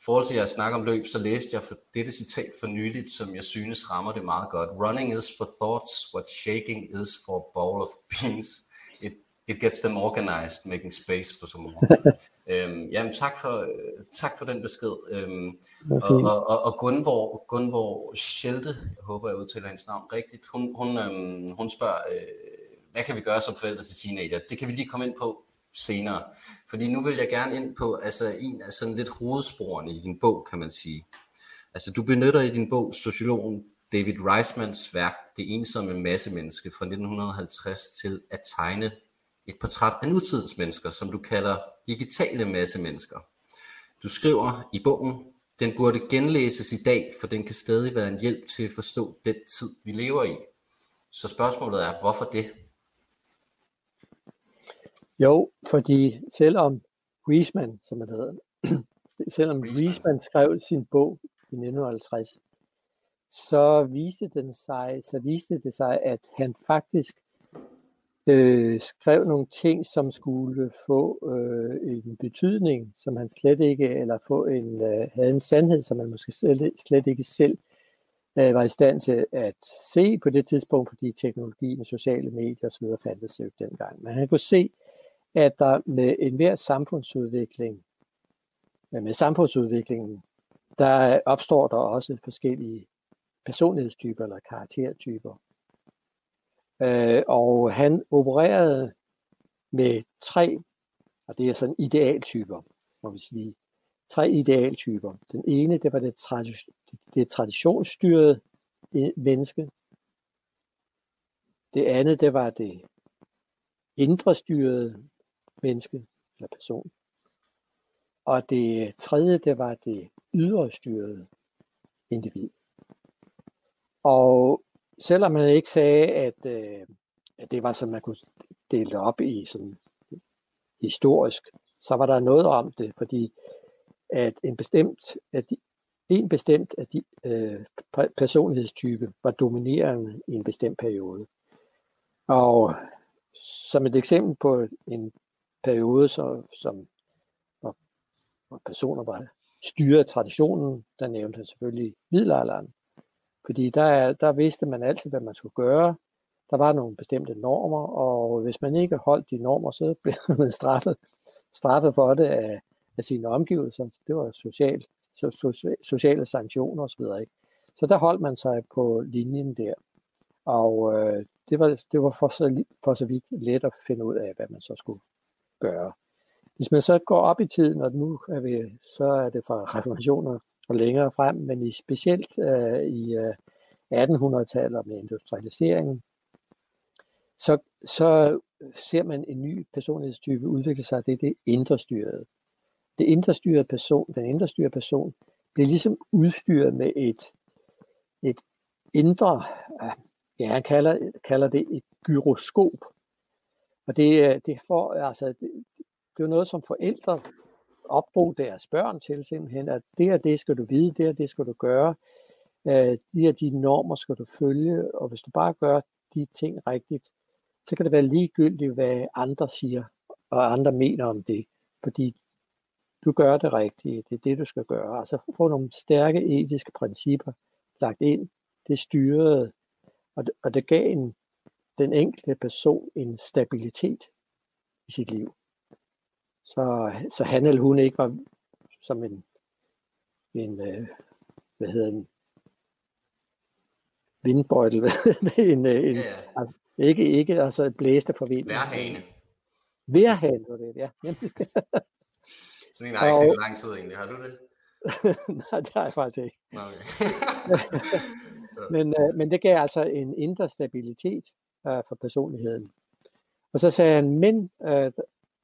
I forhold til jeres snak om løb, så læste jeg for dette citat for nyligt, som jeg synes rammer det meget godt. Running is for thoughts, what shaking is for a bowl of beans. It, it gets them organized, making space for some more. Øhm, jamen tak for, tak for den besked. Øhm, og, og, og, og Gunvor, Gunvor Schelte, jeg håber jeg udtaler hendes navn rigtigt, hun, hun, øhm, hun spørger, øh, hvad kan vi gøre som forældre til teenager? Det kan vi lige komme ind på senere. Fordi nu vil jeg gerne ind på altså en af sådan lidt hovedsporene i din bog, kan man sige. Altså du benytter i din bog sociologen David Reismans værk Det ensomme massemenneske fra 1950 til at tegne et portræt af nutidens mennesker, som du kalder digitale massemennesker. Du skriver i bogen, den burde genlæses i dag, for den kan stadig være en hjælp til at forstå den tid, vi lever i. Så spørgsmålet er, hvorfor det? Jo, fordi selvom Wiesmann, som han hedder, selvom Wiesmann skrev sin bog i 1950, så viste, den sig, så viste det sig, at han faktisk øh, skrev nogle ting, som skulle få øh, en betydning, som han slet ikke, eller få en, øh, havde en sandhed, som han måske slet, slet ikke selv øh, var i stand til at se på det tidspunkt, fordi teknologien, sociale medier osv. fandtes jo dengang. Men han kunne se, at der med enhver samfundsudvikling, øh, med samfundsudviklingen, der opstår der også forskellige personlighedstyper eller karaktertyper. Øh, og han opererede med tre, og det er sådan idealtyper, må vi sige. Tre idealtyper. Den ene, det var det, tradi- det traditionsstyrede menneske. Det andet, det var det indre styrede menneske eller person. Og det tredje, det var det ydre styrede individ. Og selvom man ikke sagde, at, øh, at det var sådan, man kunne dele det op i sådan historisk, så var der noget om det, fordi at en bestemt, at de, en bestemt af de øh, personlighedstype var dominerende i en bestemt periode. Og som et eksempel på en periode, så, som hvor, hvor personer var styret af traditionen, der nævnte han selvfølgelig middelalderen. Fordi der, der vidste man altid, hvad man skulle gøre. Der var nogle bestemte normer, og hvis man ikke holdt de normer, så blev man straffet, straffet for det af, af sine omgivelser. Det var social, so, so, sociale sanktioner osv. Ikke? Så der holdt man sig på linjen der. Og øh, det var, det var for, så, for så vidt let at finde ud af, hvad man så skulle gøre. Hvis man så går op i tiden, og nu er vi, så er det fra reformationer og længere frem, men i specielt øh, i øh, 1800-tallet med industrialiseringen, så, så ser man en ny personlighedstype udvikle sig, det er det indre styrede. Det indre styrede person, den indre styrede person bliver ligesom udstyret med et, et indre, ja, han kalder, kalder det et gyroskop. Og det, øh, det, får, altså, det, det er noget, som forældre opdrog deres børn til simpelthen, at det og det skal du vide, det og det skal du gøre, øh, de og de normer skal du følge, og hvis du bare gør de ting rigtigt, så kan det være ligegyldigt, hvad andre siger, og andre mener om det, fordi du gør det rigtige, det er det, du skal gøre. Altså få nogle stærke etiske principper lagt ind, det styrede, og det, og det gav en, den enkelte person en stabilitet i sit liv. Så, så han eller hun ikke var som en, en øh, hvad hedder en, vindbøjtel, en, øh, en, ja, ja. ikke, ikke altså blæste for vind. Værhane. Værhane var det, ja. Sådan en har ikke set lang tid egentlig, har du det? Nej, det har jeg faktisk ikke. Okay. men, øh, men det gav altså en indre stabilitet øh, for personligheden. Og så sagde han, men øh,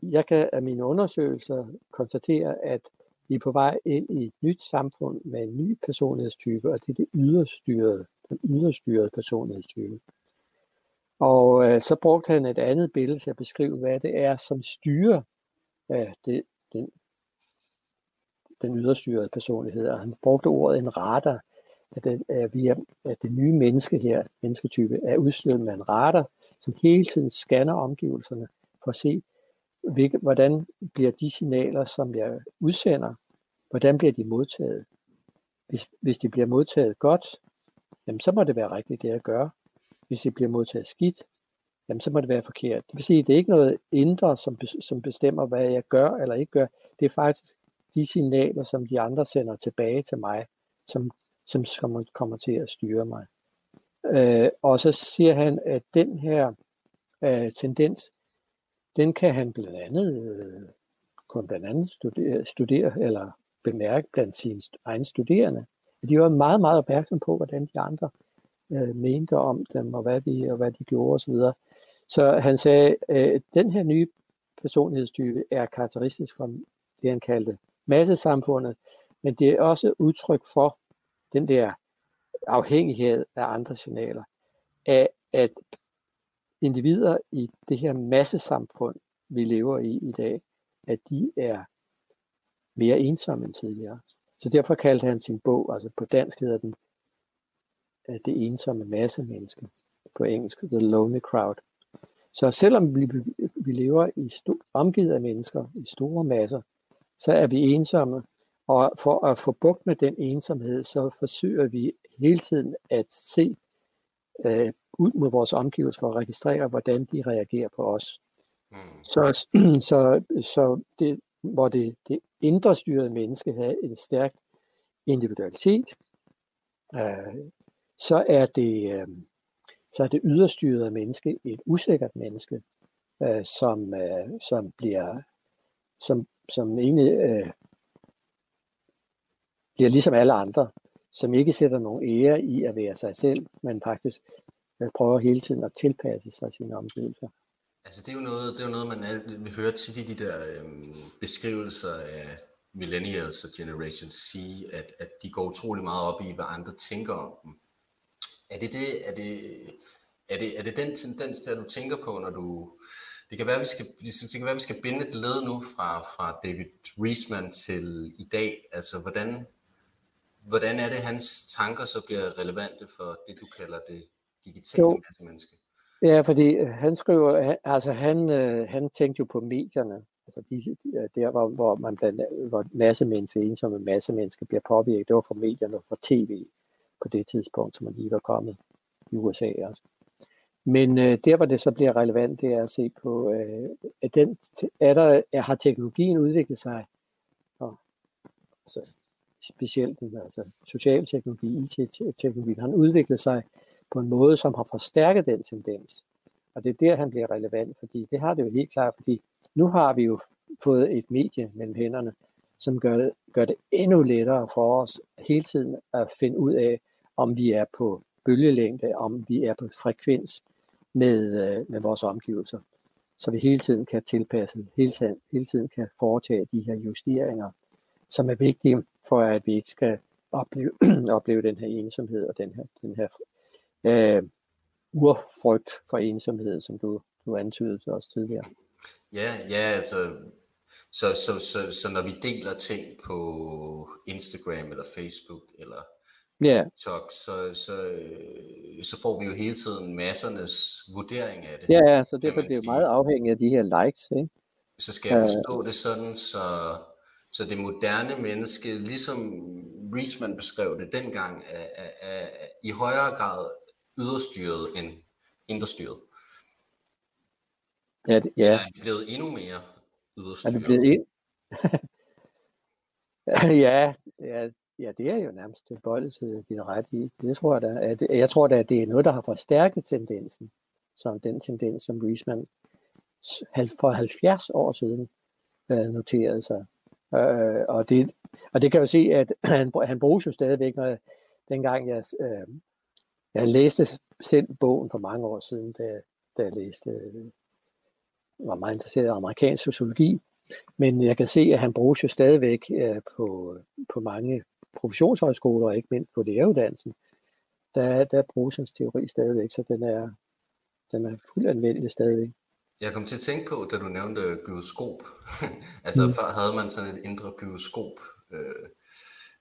jeg kan af mine undersøgelser konstatere, at vi er på vej ind i et nyt samfund med en ny personlighedstype, og det er det yderstyrede, den yderstyrede personlighedstype. Og øh, så brugte han et andet billede til at beskrive, hvad det er, som styrer øh, det, den, den yderstyrede personlighed. Og han brugte ordet en radar, at, det, at, vi er, at det nye menneske her, mennesketype, er udstyret med en radar, som hele tiden scanner omgivelserne for at se, hvilke, hvordan bliver de signaler, som jeg udsender, hvordan bliver de modtaget? Hvis, hvis de bliver modtaget godt, jamen så må det være rigtigt, det jeg gør. Hvis de bliver modtaget skidt, jamen så må det være forkert. Det vil sige, det er ikke noget indre, som, som bestemmer, hvad jeg gør eller ikke gør. Det er faktisk de signaler, som de andre sender tilbage til mig, som, som kommer til at styre mig. Øh, og så siger han, at den her øh, tendens, den kan han blandt andet, øh, kun blandt andet studere, studere eller bemærke blandt sine egne studerende. De var meget, meget opmærksom på, hvordan de andre øh, mente om dem, og hvad de, og hvad de gjorde osv. Så, så han sagde, at øh, den her nye personlighedstype er karakteristisk for det, han kaldte massesamfundet, men det er også udtryk for den der afhængighed af andre signaler, af at individer i det her massesamfund, vi lever i i dag, at de er mere ensomme end tidligere. Så derfor kaldte han sin bog, altså på dansk hedder den øh, Det ensomme massemenneske, på engelsk The Lonely Crowd. Så selvom vi, vi lever i sto- omgivet af mennesker i store masser, så er vi ensomme, og for at få bugt med den ensomhed, så forsøger vi hele tiden at se øh, ud mod vores omgivelser for at registrere, hvordan de reagerer på os. Mm. Så, så, så det, hvor det, det indre styrede menneske havde en stærk individualitet, øh, så er det øh, så er det yderstyrede menneske et usikkert menneske, øh, som, øh, som bliver som, som egentlig øh, bliver ligesom alle andre, som ikke sætter nogen ære i at være sig selv, men faktisk man prøver hele tiden at tilpasse sig sine omgivelser. Altså det er jo noget, det er jo noget man vi hører tit i de der øhm, beskrivelser af millennials og Generation C, at, at de går utrolig meget op i, hvad andre tænker om dem. Er det, det, er det, er det, er det den tendens, der du tænker på, når du... Det kan være, vi skal, det kan være, vi skal binde et led nu fra, fra David Riesman til i dag. Altså, hvordan, hvordan er det, hans tanker så bliver relevante for det, du kalder det digitale jo. menneske. Ja, fordi øh, han skriver, altså han, øh, han tænkte jo på medierne, Altså de, der, hvor, hvor man blandt hvor massemennesker, ensomme massemennesker bliver påvirket, det var fra medierne og fra tv på det tidspunkt, som man lige var kommet i USA også. Men øh, der, hvor det så bliver relevant, det er at se på, øh, at den, er der, er, har teknologien udviklet sig, og, altså, specielt altså, social teknologi, IT-teknologi, han udviklet sig på en måde, som har forstærket den tendens. Og det er der, han bliver relevant, fordi det har det jo helt klart, fordi nu har vi jo fået et medie mellem hænderne, som gør, det, gør det endnu lettere for os hele tiden at finde ud af, om vi er på bølgelængde, om vi er på frekvens med, øh, med vores omgivelser. Så vi hele tiden kan tilpasse, hele tiden, hele tiden kan foretage de her justeringer, som er vigtige for, at vi ikke skal opleve, opleve den her ensomhed og den her, den her øh, urfrygt for ensomhed, som du, du antydede også tidligere. Ja, ja, altså, så, så, så, så når vi deler ting på Instagram eller Facebook eller yeah. TikTok, så, så, så får vi jo hele tiden massernes vurdering af det. Ja, ja så derfor det er jo meget afhængigt af de her likes, ikke? Så skal jeg forstå uh, det sådan, så, så det moderne menneske, ligesom Riesman beskrev det dengang, er, er, er i højere grad yderstyret end indrestyret. Ja, det, ja. Er blevet endnu mere yderstyret. Er det blevet ind? ja, ja, ja, det er jo nærmest tilbøjelighed, din ret i. Det tror jeg da. At, jeg tror da, at det er noget, der har forstærket tendensen. Som den tendens, som Riesman for 70 år siden øh, noterede sig. Øh, og, det, og det kan jeg jo se, at han, han bruges jo stadigvæk, når jeg, dengang jeg, øh, jeg læste selv bogen for mange år siden, da, da jeg læste, øh, var meget interesseret i amerikansk sociologi, men jeg kan se, at han bruges jo stadigvæk øh, på, på mange professionshøjskoler, og ikke mindst på læreruddannelsen. Der, der bruges hans teori stadigvæk, så den er, den er fuldt anvendelig stadigvæk. Jeg kom til at tænke på, da du nævnte gyroskop. altså mm. før havde man sådan et indre gyroskop, øh,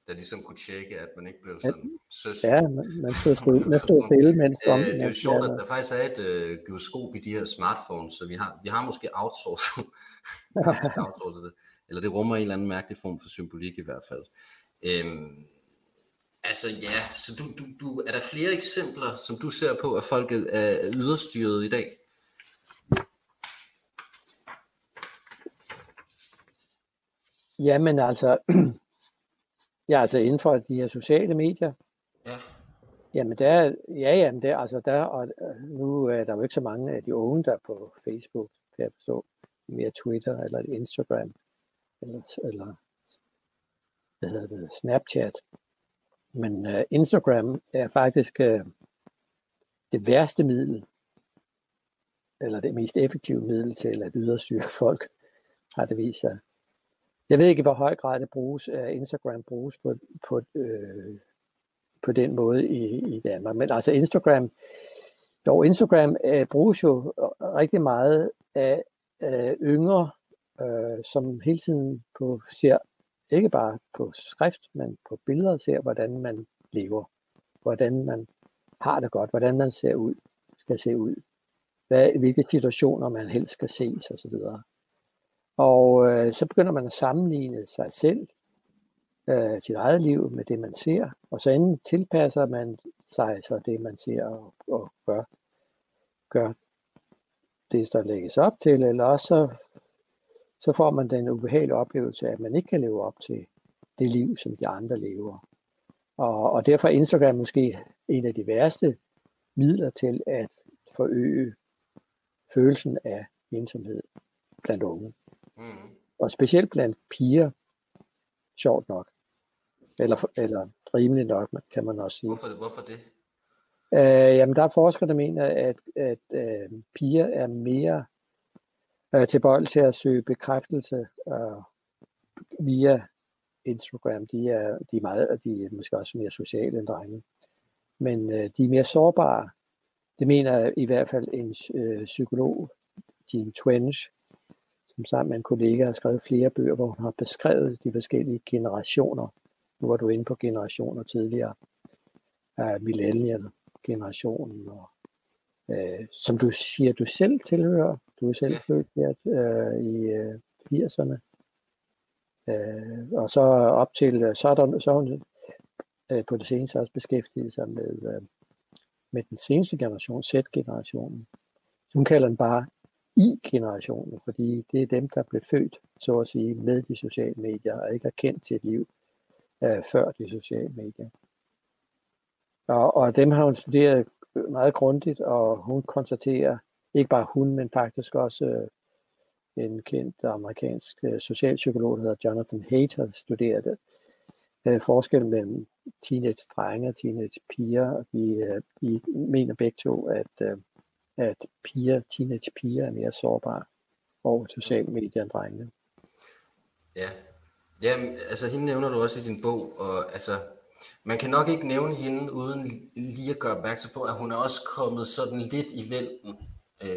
der ligesom kunne tjekke, at man ikke blev sådan søs. Ja, man, man stod stille, man stod stille mens øh, Det er jo sjovt, at der faktisk er et øh, gyroskop i de her smartphones, så vi har, vi har måske outsourcet, har måske outsourcet det. Eller det rummer en eller anden mærkelig form for symbolik i hvert fald. Øhm, altså ja, så du, du, du, er der flere eksempler, som du ser på, at folk er yderstyret i dag? Jamen altså, ja, altså inden for de her sociale medier. Ja. Jamen der, ja, jamen der, altså der, og øh, nu er der jo ikke så mange af de unge, der er på Facebook, kan jeg forstå, mere Twitter eller Instagram, eller, eller hvad hedder det, Snapchat. Men uh, Instagram er faktisk uh, det værste middel, eller det mest effektive middel til at yderstyre folk, har det vist sig. Jeg ved ikke, hvor høj grad det bruges, at Instagram bruges på, på, øh, på den måde i, i Danmark. Men altså Instagram, jo Instagram øh, bruges jo rigtig meget af øh, yngre, øh, som hele tiden på, ser ikke bare på skrift, men på billeder ser, hvordan man lever, hvordan man har det godt, hvordan man ser ud, skal se ud, hvad, hvilke situationer man helst skal ses osv. Og øh, så begynder man at sammenligne sig selv, øh, sit eget liv med det, man ser, og så enten tilpasser man sig så det, man ser og, og gør, gør det, der lægges op til, eller også så så får man den ubehagelige oplevelse at man ikke kan leve op til det liv, som de andre lever. Og, og derfor er Instagram måske en af de værste midler til at forøge følelsen af ensomhed blandt unge. Mm. Og specielt blandt piger, sjovt nok. Eller, eller rimeligt nok, kan man også sige. Hvorfor det? Hvorfor det? Øh, jamen, der er forskere, der mener, at, at øh, piger er mere øh, tilbøjelige til at søge bekræftelse øh, via Instagram. De er, de er, meget, de er måske også mere sociale end drenge. Men øh, de er mere sårbare. Det mener i hvert fald en øh, psykolog, Jean Twenge, som sammen med en kollega har skrevet flere bøger, hvor hun har beskrevet de forskellige generationer. Nu var du inde på generationer tidligere. Uh, millennial-generationen, og, uh, som du siger, du selv tilhører, du er selv født her øh, i øh, 80'erne. Øh, og så op til, så er, der, så er hun øh, på det seneste også beskæftiget sig med, øh, med den seneste generation, Z-generationen. Hun kalder den bare i-generationen, fordi det er dem, der blev født, så at sige, med de sociale medier, og ikke er kendt til et liv øh, før de sociale medier. Og, og dem har hun studeret meget grundigt, og hun konstaterer, ikke bare hun, men faktisk også øh, en kendt amerikansk øh, socialpsykolog, der hedder Jonathan Haidt, har studeret øh, forskellen mellem teenage-drenge og teenage-piger. Vi, øh, vi mener begge to, at, øh, at piger, teenage-piger er mere sårbare over sociale medier end drengene. Ja, Jamen, altså hende nævner du også i din bog, og altså, man kan nok ikke nævne hende uden lige at gøre opmærksom på, at hun er også kommet sådan lidt i vælten øh,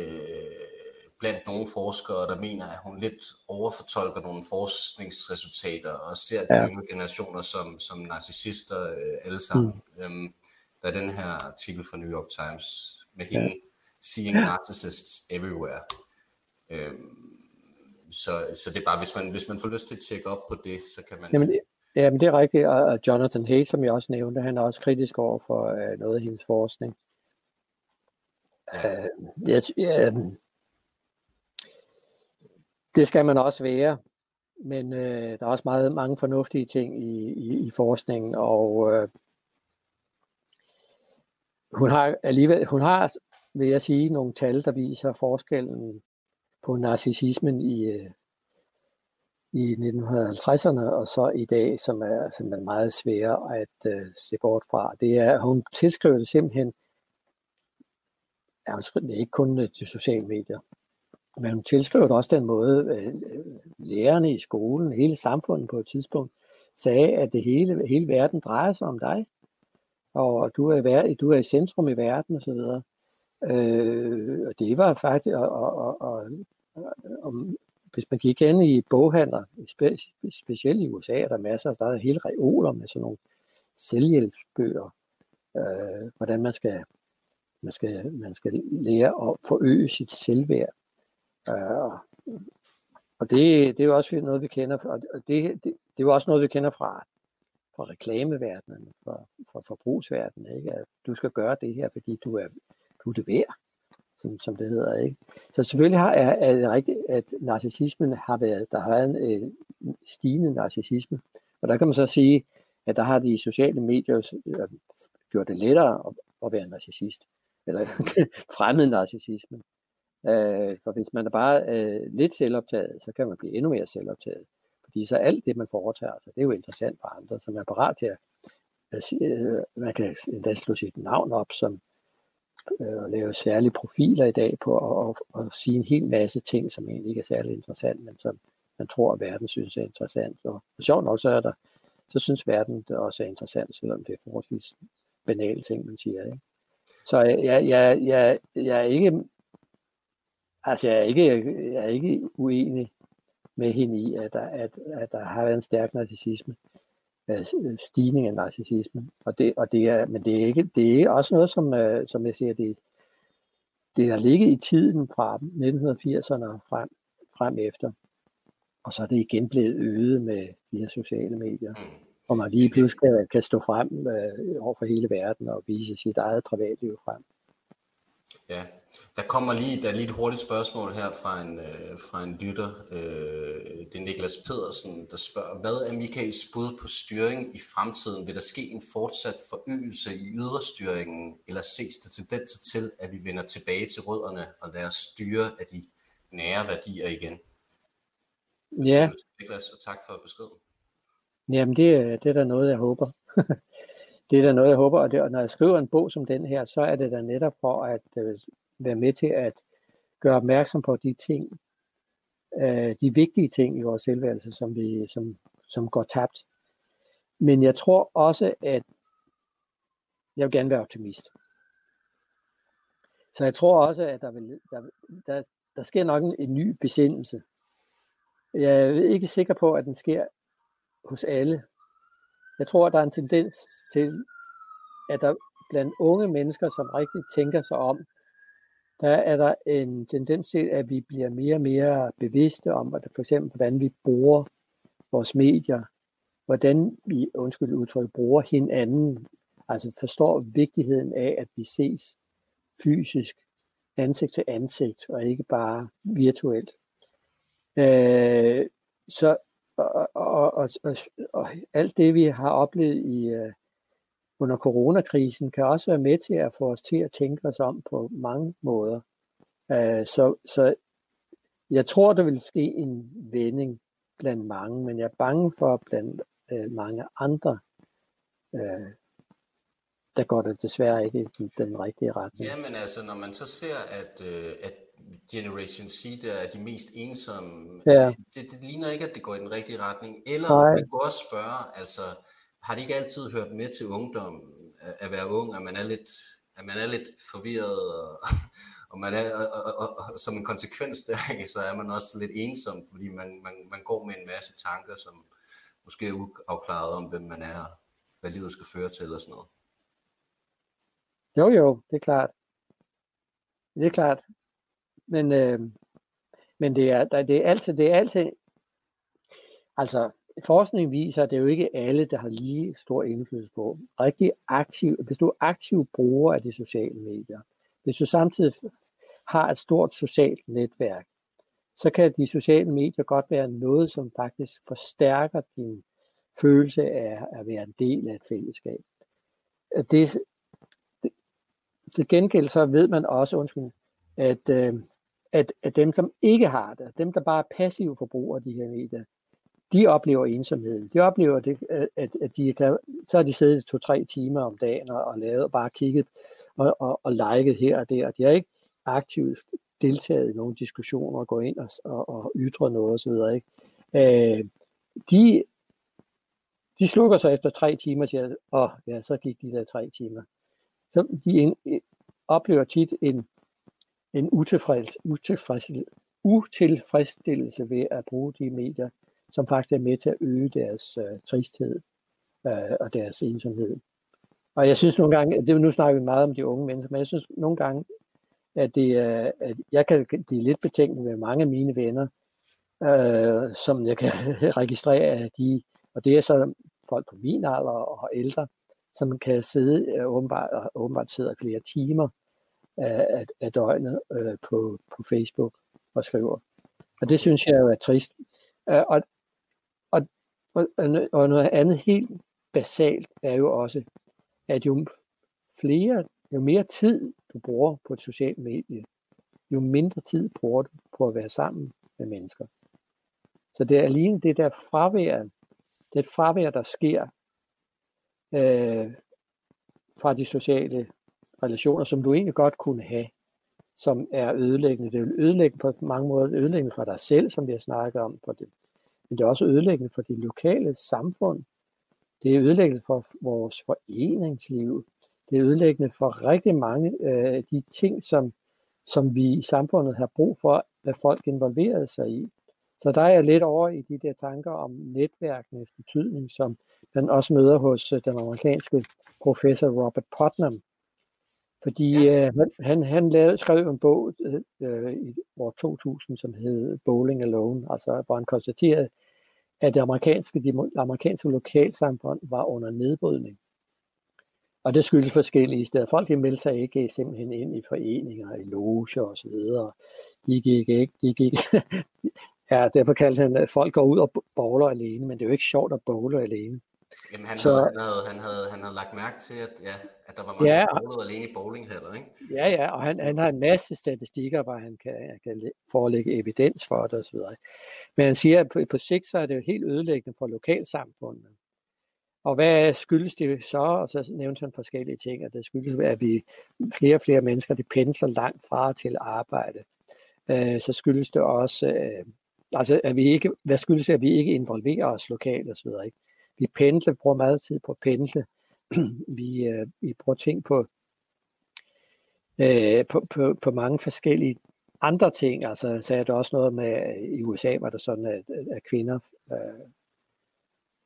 blandt nogle forskere, der mener, at hun lidt overfortolker nogle forskningsresultater og ser ja. de yngre generationer som, som narcissister øh, alle sammen. Mm. Øhm, der er den her artikel fra New York Times med hende, ja. Seeing Narcissists Everywhere. Øhm, så, så det er bare, hvis man, hvis man får lyst til at tjekke op på det, så kan man... Jamen, ja, men det er rigtigt, og Jonathan Hayes, som jeg også nævnte, han er også kritisk over for uh, noget af hendes forskning. Ja. Uh, yes, uh, det skal man også være, men uh, der er også meget, mange fornuftige ting i, i, i forskningen, og uh, hun har alligevel, hun har, vil jeg sige, nogle tal, der viser forskellen på narcissismen i, øh, i 1950'erne, og så i dag, som er, simpelthen meget svære at uh, se bort fra. Det er, hun tilskriver det simpelthen, ja, det er ikke kun øh, de sociale medier, men hun tilskriver det også den måde, uh, lærerne i skolen, hele samfundet på et tidspunkt, sagde, at det hele, hele verden drejer sig om dig, og du er, du er i centrum i verden osv. Øh, og det var faktisk, og, og, og, og, og hvis man gik ind i boghandler, spe, specielt i USA, er der masser, der er hele reoler med sådan nogle selvhjælpsbøger, øh, hvordan man skal, man, skal, man skal lære at forøge sit selvværd. Øh, og det, det er jo også noget, vi kender, og det, det, det er jo også noget, vi kender fra, fra reklameverdenen, fra, fra forbrugsverdenen, ikke? at du skal gøre det her, fordi du er du er værd, som, som det hedder. Ikke? Så selvfølgelig har, er, er det rigtigt, at narcissismen har været, der har været en en stigende narcissisme. Og der kan man så sige, at der har de sociale medier øh, gjort det lettere at, at være narcissist, eller fremmed narcissisme. Øh, for hvis man er bare øh, lidt selvoptaget, så kan man blive endnu mere selvoptaget. Fordi så alt det, man foretager sig, det er jo interessant for andre, som er parat til at, øh, man kan endda slå sit navn op som Øh, og lave særlige profiler i dag på at, at, at sige en hel masse ting, som egentlig ikke er særlig interessant, men som man tror, at verden synes er interessant. Og, og sjovt nok, så er der, så synes verden det også er interessant, selvom det er forholdsvis banale ting, man siger. Ikke? Så jeg, jeg, jeg, jeg er ikke altså jeg er ikke, jeg er ikke uenig med hende i, at der, at, at der har været en stærk narcissisme Øh, øh, stigning af narcissismen. Og det, og det er, men det er, ikke, det er også noget, som, øh, som jeg siger, det, det har ligget i tiden fra 1980'erne frem, frem efter. Og så er det igen blevet øget med de her sociale medier. Hvor man lige pludselig kan, kan stå frem øh, over for hele verden og vise sit eget privatliv frem. Ja, der kommer lige, der er lige et hurtigt spørgsmål her fra en, øh, fra en lytter. Øh, det er Niklas Pedersen, der spørger, hvad er Michaels bud på styring i fremtiden? Vil der ske en fortsat forøgelse i yderstyringen, eller ses der tendenser til, at vi vender tilbage til rødderne og lader styre af de nære værdier igen? Ja. Niklas, og tak for beskeden. Jamen, det, det er da noget, jeg håber. det er da noget, jeg håber, og, det, og når jeg skriver en bog som den her, så er det da netop for at øh, være med til at gøre opmærksom på de ting, øh, de vigtige ting i vores tilværelse, som, vi, som, som går tabt. Men jeg tror også, at jeg vil gerne være optimist. Så jeg tror også, at der, vil, der, der, der sker nok en, en ny besindelse. Jeg er ikke sikker på, at den sker hos alle. Jeg tror, at der er en tendens til, at der blandt unge mennesker, som rigtig tænker sig om, der er der en tendens til, at vi bliver mere og mere bevidste om, at for eksempel, hvordan vi bruger vores medier, hvordan vi, undskyld udtryk, bruger hinanden, altså forstår vigtigheden af, at vi ses fysisk, ansigt til ansigt, og ikke bare virtuelt. Øh, så og, og, og, og, og alt det, vi har oplevet i, øh, under coronakrisen, kan også være med til at få os til at tænke os om på mange måder. Uh, så, så jeg tror, der vil ske en vending blandt mange, men jeg er bange for blandt uh, mange andre, uh, der går det desværre ikke i den rigtige retning. Ja, men altså, når man så ser, at, uh, at Generation Z der er de mest ensomme. Ja. Det, det, det ligner ikke, at det går i den rigtige retning. Eller Nej. man kan også spørge, altså, har det ikke altid hørt med til ungdom at, at være ung, at man er lidt, at man er lidt forvirret, og, og, man er, og, og, og, og som en konsekvens der, så er man også lidt ensom, fordi man, man, man går med en masse tanker, som måske er uafklaret om, hvem man er, hvad livet skal føre til, og sådan noget. Jo, jo, det er klart. Det er klart. Men, øh, men det er, det er altid, det er altid, altså forskning viser, at det er jo ikke alle, der har lige stor indflydelse på. Rigtig aktiv, hvis du er aktiv bruger af de sociale medier, hvis du samtidig har et stort socialt netværk, så kan de sociale medier godt være noget, som faktisk forstærker din følelse af at være en del af et fællesskab. Det, det, til gengæld så ved man også, undskyld, at øh, at, at dem, som ikke har det, dem, der bare er passive forbrugere af de her medier, de oplever ensomheden. De oplever, det, at, at de kan, så har de siddet to-tre timer om dagen og, og lavet og bare kigget og, og, og liket her og der. De har ikke aktivt deltaget i nogle diskussioner og gå ind og, og, og ytre noget osv. Ikke? Øh, de, de slukker sig efter tre timer til, og ja, så gik de der tre timer. Så de oplever tit en en utilfreds, utilfreds, utilfredsstillelse ved at bruge de medier, som faktisk er med til at øge deres øh, tristhed øh, og deres ensomhed. Og jeg synes nogle gange, det nu snakker vi meget om de unge mennesker, men jeg synes nogle gange, at, det, øh, at jeg kan blive lidt betænkt med mange af mine venner, øh, som jeg kan registrere, at de, og det er så folk på min alder og ældre, som kan sidde øh, åbenbart, åbenbart sidder flere timer øh, af, af døgnet øh, på, på Facebook og skriver. Og det synes jeg jo er trist. Øh, og, og, og noget andet helt basalt er jo også, at jo flere, jo mere tid du bruger på et socialt medie, jo mindre tid bruger du på at være sammen med mennesker. Så det er alene det der fravær, det fravær, der sker øh, fra de sociale relationer, som du egentlig godt kunne have, som er ødelæggende. Det er ødelæggende på mange måder ødelæggende for dig selv, som vi har snakket om, for det men det er også ødelæggende for det lokale samfund. Det er ødelæggende for vores foreningsliv. Det er ødelæggende for rigtig mange af øh, de ting, som, som vi i samfundet har brug for, at folk involverer sig i. Så der er jeg lidt over i de der tanker om netværkenes betydning, som man også møder hos øh, den amerikanske professor Robert Putnam, fordi øh, han, han lavede, skrev en bog øh, i år 2000, som hed Bowling Alone, altså hvor han konstaterede, at det amerikanske, de amerikanske lokalsamfund var under nedbrydning. Og det skyldes forskellige steder. Folk de meldte sig ikke simpelthen ind i foreninger, i loger og så videre. De gik ikke, de gik, ja, derfor kaldte han, at folk går ud og bowler alene, men det er jo ikke sjovt at bowle alene. Jamen, han, så, han, havde, han, havde, han havde lagt mærke til, at, ja, at der var mange, ja, der alene i bowlinghaller, ikke? Ja, ja, og han, han har en masse statistikker, hvor han kan, kan forelægge evidens for det osv. Men han siger, at på, på sigt så er det jo helt ødelæggende for lokalsamfundet. Og hvad skyldes det så? Og så nævnte han forskellige ting, og det skyldes, at vi flere og flere mennesker, de pendler langt fra til arbejde. Øh, så skyldes det også, øh, altså at vi ikke, hvad skyldes det, at vi ikke involverer os lokalt osv., ikke? Vi pendler, bruger meget tid på at pendle. vi, øh, vi bruger ting på, øh, på, på, på mange forskellige andre ting. Altså så er der også noget med, i USA var det sådan, at, at kvinder øh,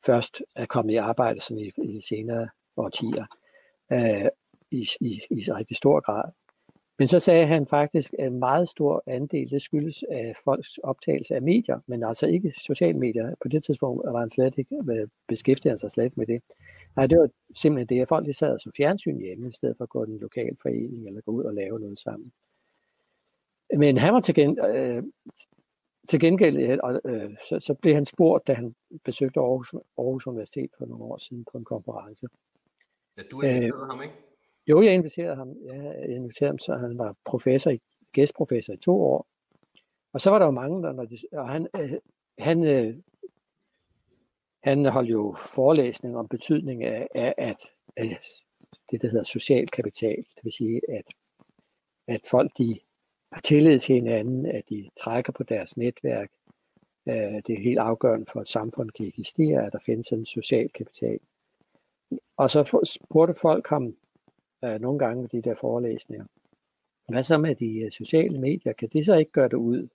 først er kommet i arbejde som i, i senere årtier, øh, i, i, i rigtig stor grad. Men så sagde han faktisk, at en meget stor andel, det skyldes af folks optagelse af medier, men altså ikke sociale medier. På det tidspunkt var han slet ikke øh, beskæftiget sig slet med det. Nej, det var simpelthen det, at folk de sad og så fjernsyn hjemme, i stedet for at gå i en lokal forening eller gå ud og lave noget sammen. Men han var til, gen, øh, til gengæld, øh, så, så blev han spurgt, da han besøgte Aarhus, Aarhus Universitet for nogle år siden på en konference. Ja, du inviterede øh, ham, ikke? Jo, jeg inviterede ham. Jeg inviterede ham, så han var professor, gæstprofessor i to år. Og så var der jo mange, der, når de, og han, øh, han, øh, han holdt jo forelæsning om betydning af, af at, af det, der hedder social kapital. Det vil sige, at, at folk de har tillid til hinanden, at de trækker på deres netværk. Øh, det er helt afgørende for, at samfund kan eksistere, at der findes en social kapital. Og så spurgte folk ham øh, nogle gange ved de der forelæsninger, hvad så med de øh, sociale medier? Kan det så ikke gøre det ud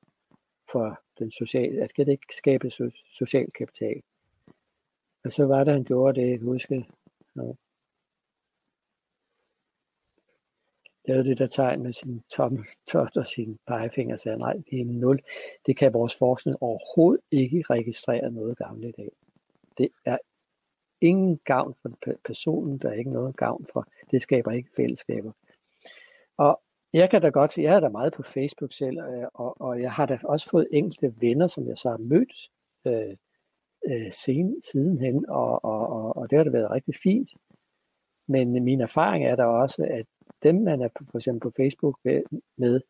for den sociale, at kan det ikke skabe so- social kapital? Og så var det, han gjorde det, jeg huske. No. lavede det der tegn med sin tommeltot og sin pegefinger og sagde, nej, det er nul. Det kan vores forskning overhovedet ikke registrere noget gavnligt af. Det er ingen gavn for personen, der er ikke noget gavn for. Det skaber ikke fællesskaber. Og jeg kan da godt, jeg er da meget på Facebook selv, øh, og, og jeg har da også fået enkelte venner, som jeg så har mødt øh, øh, sen, sidenhen, og, og, og, og det har da været rigtig fint. Men min erfaring er der også, at dem, man er på, for eksempel på Facebook med,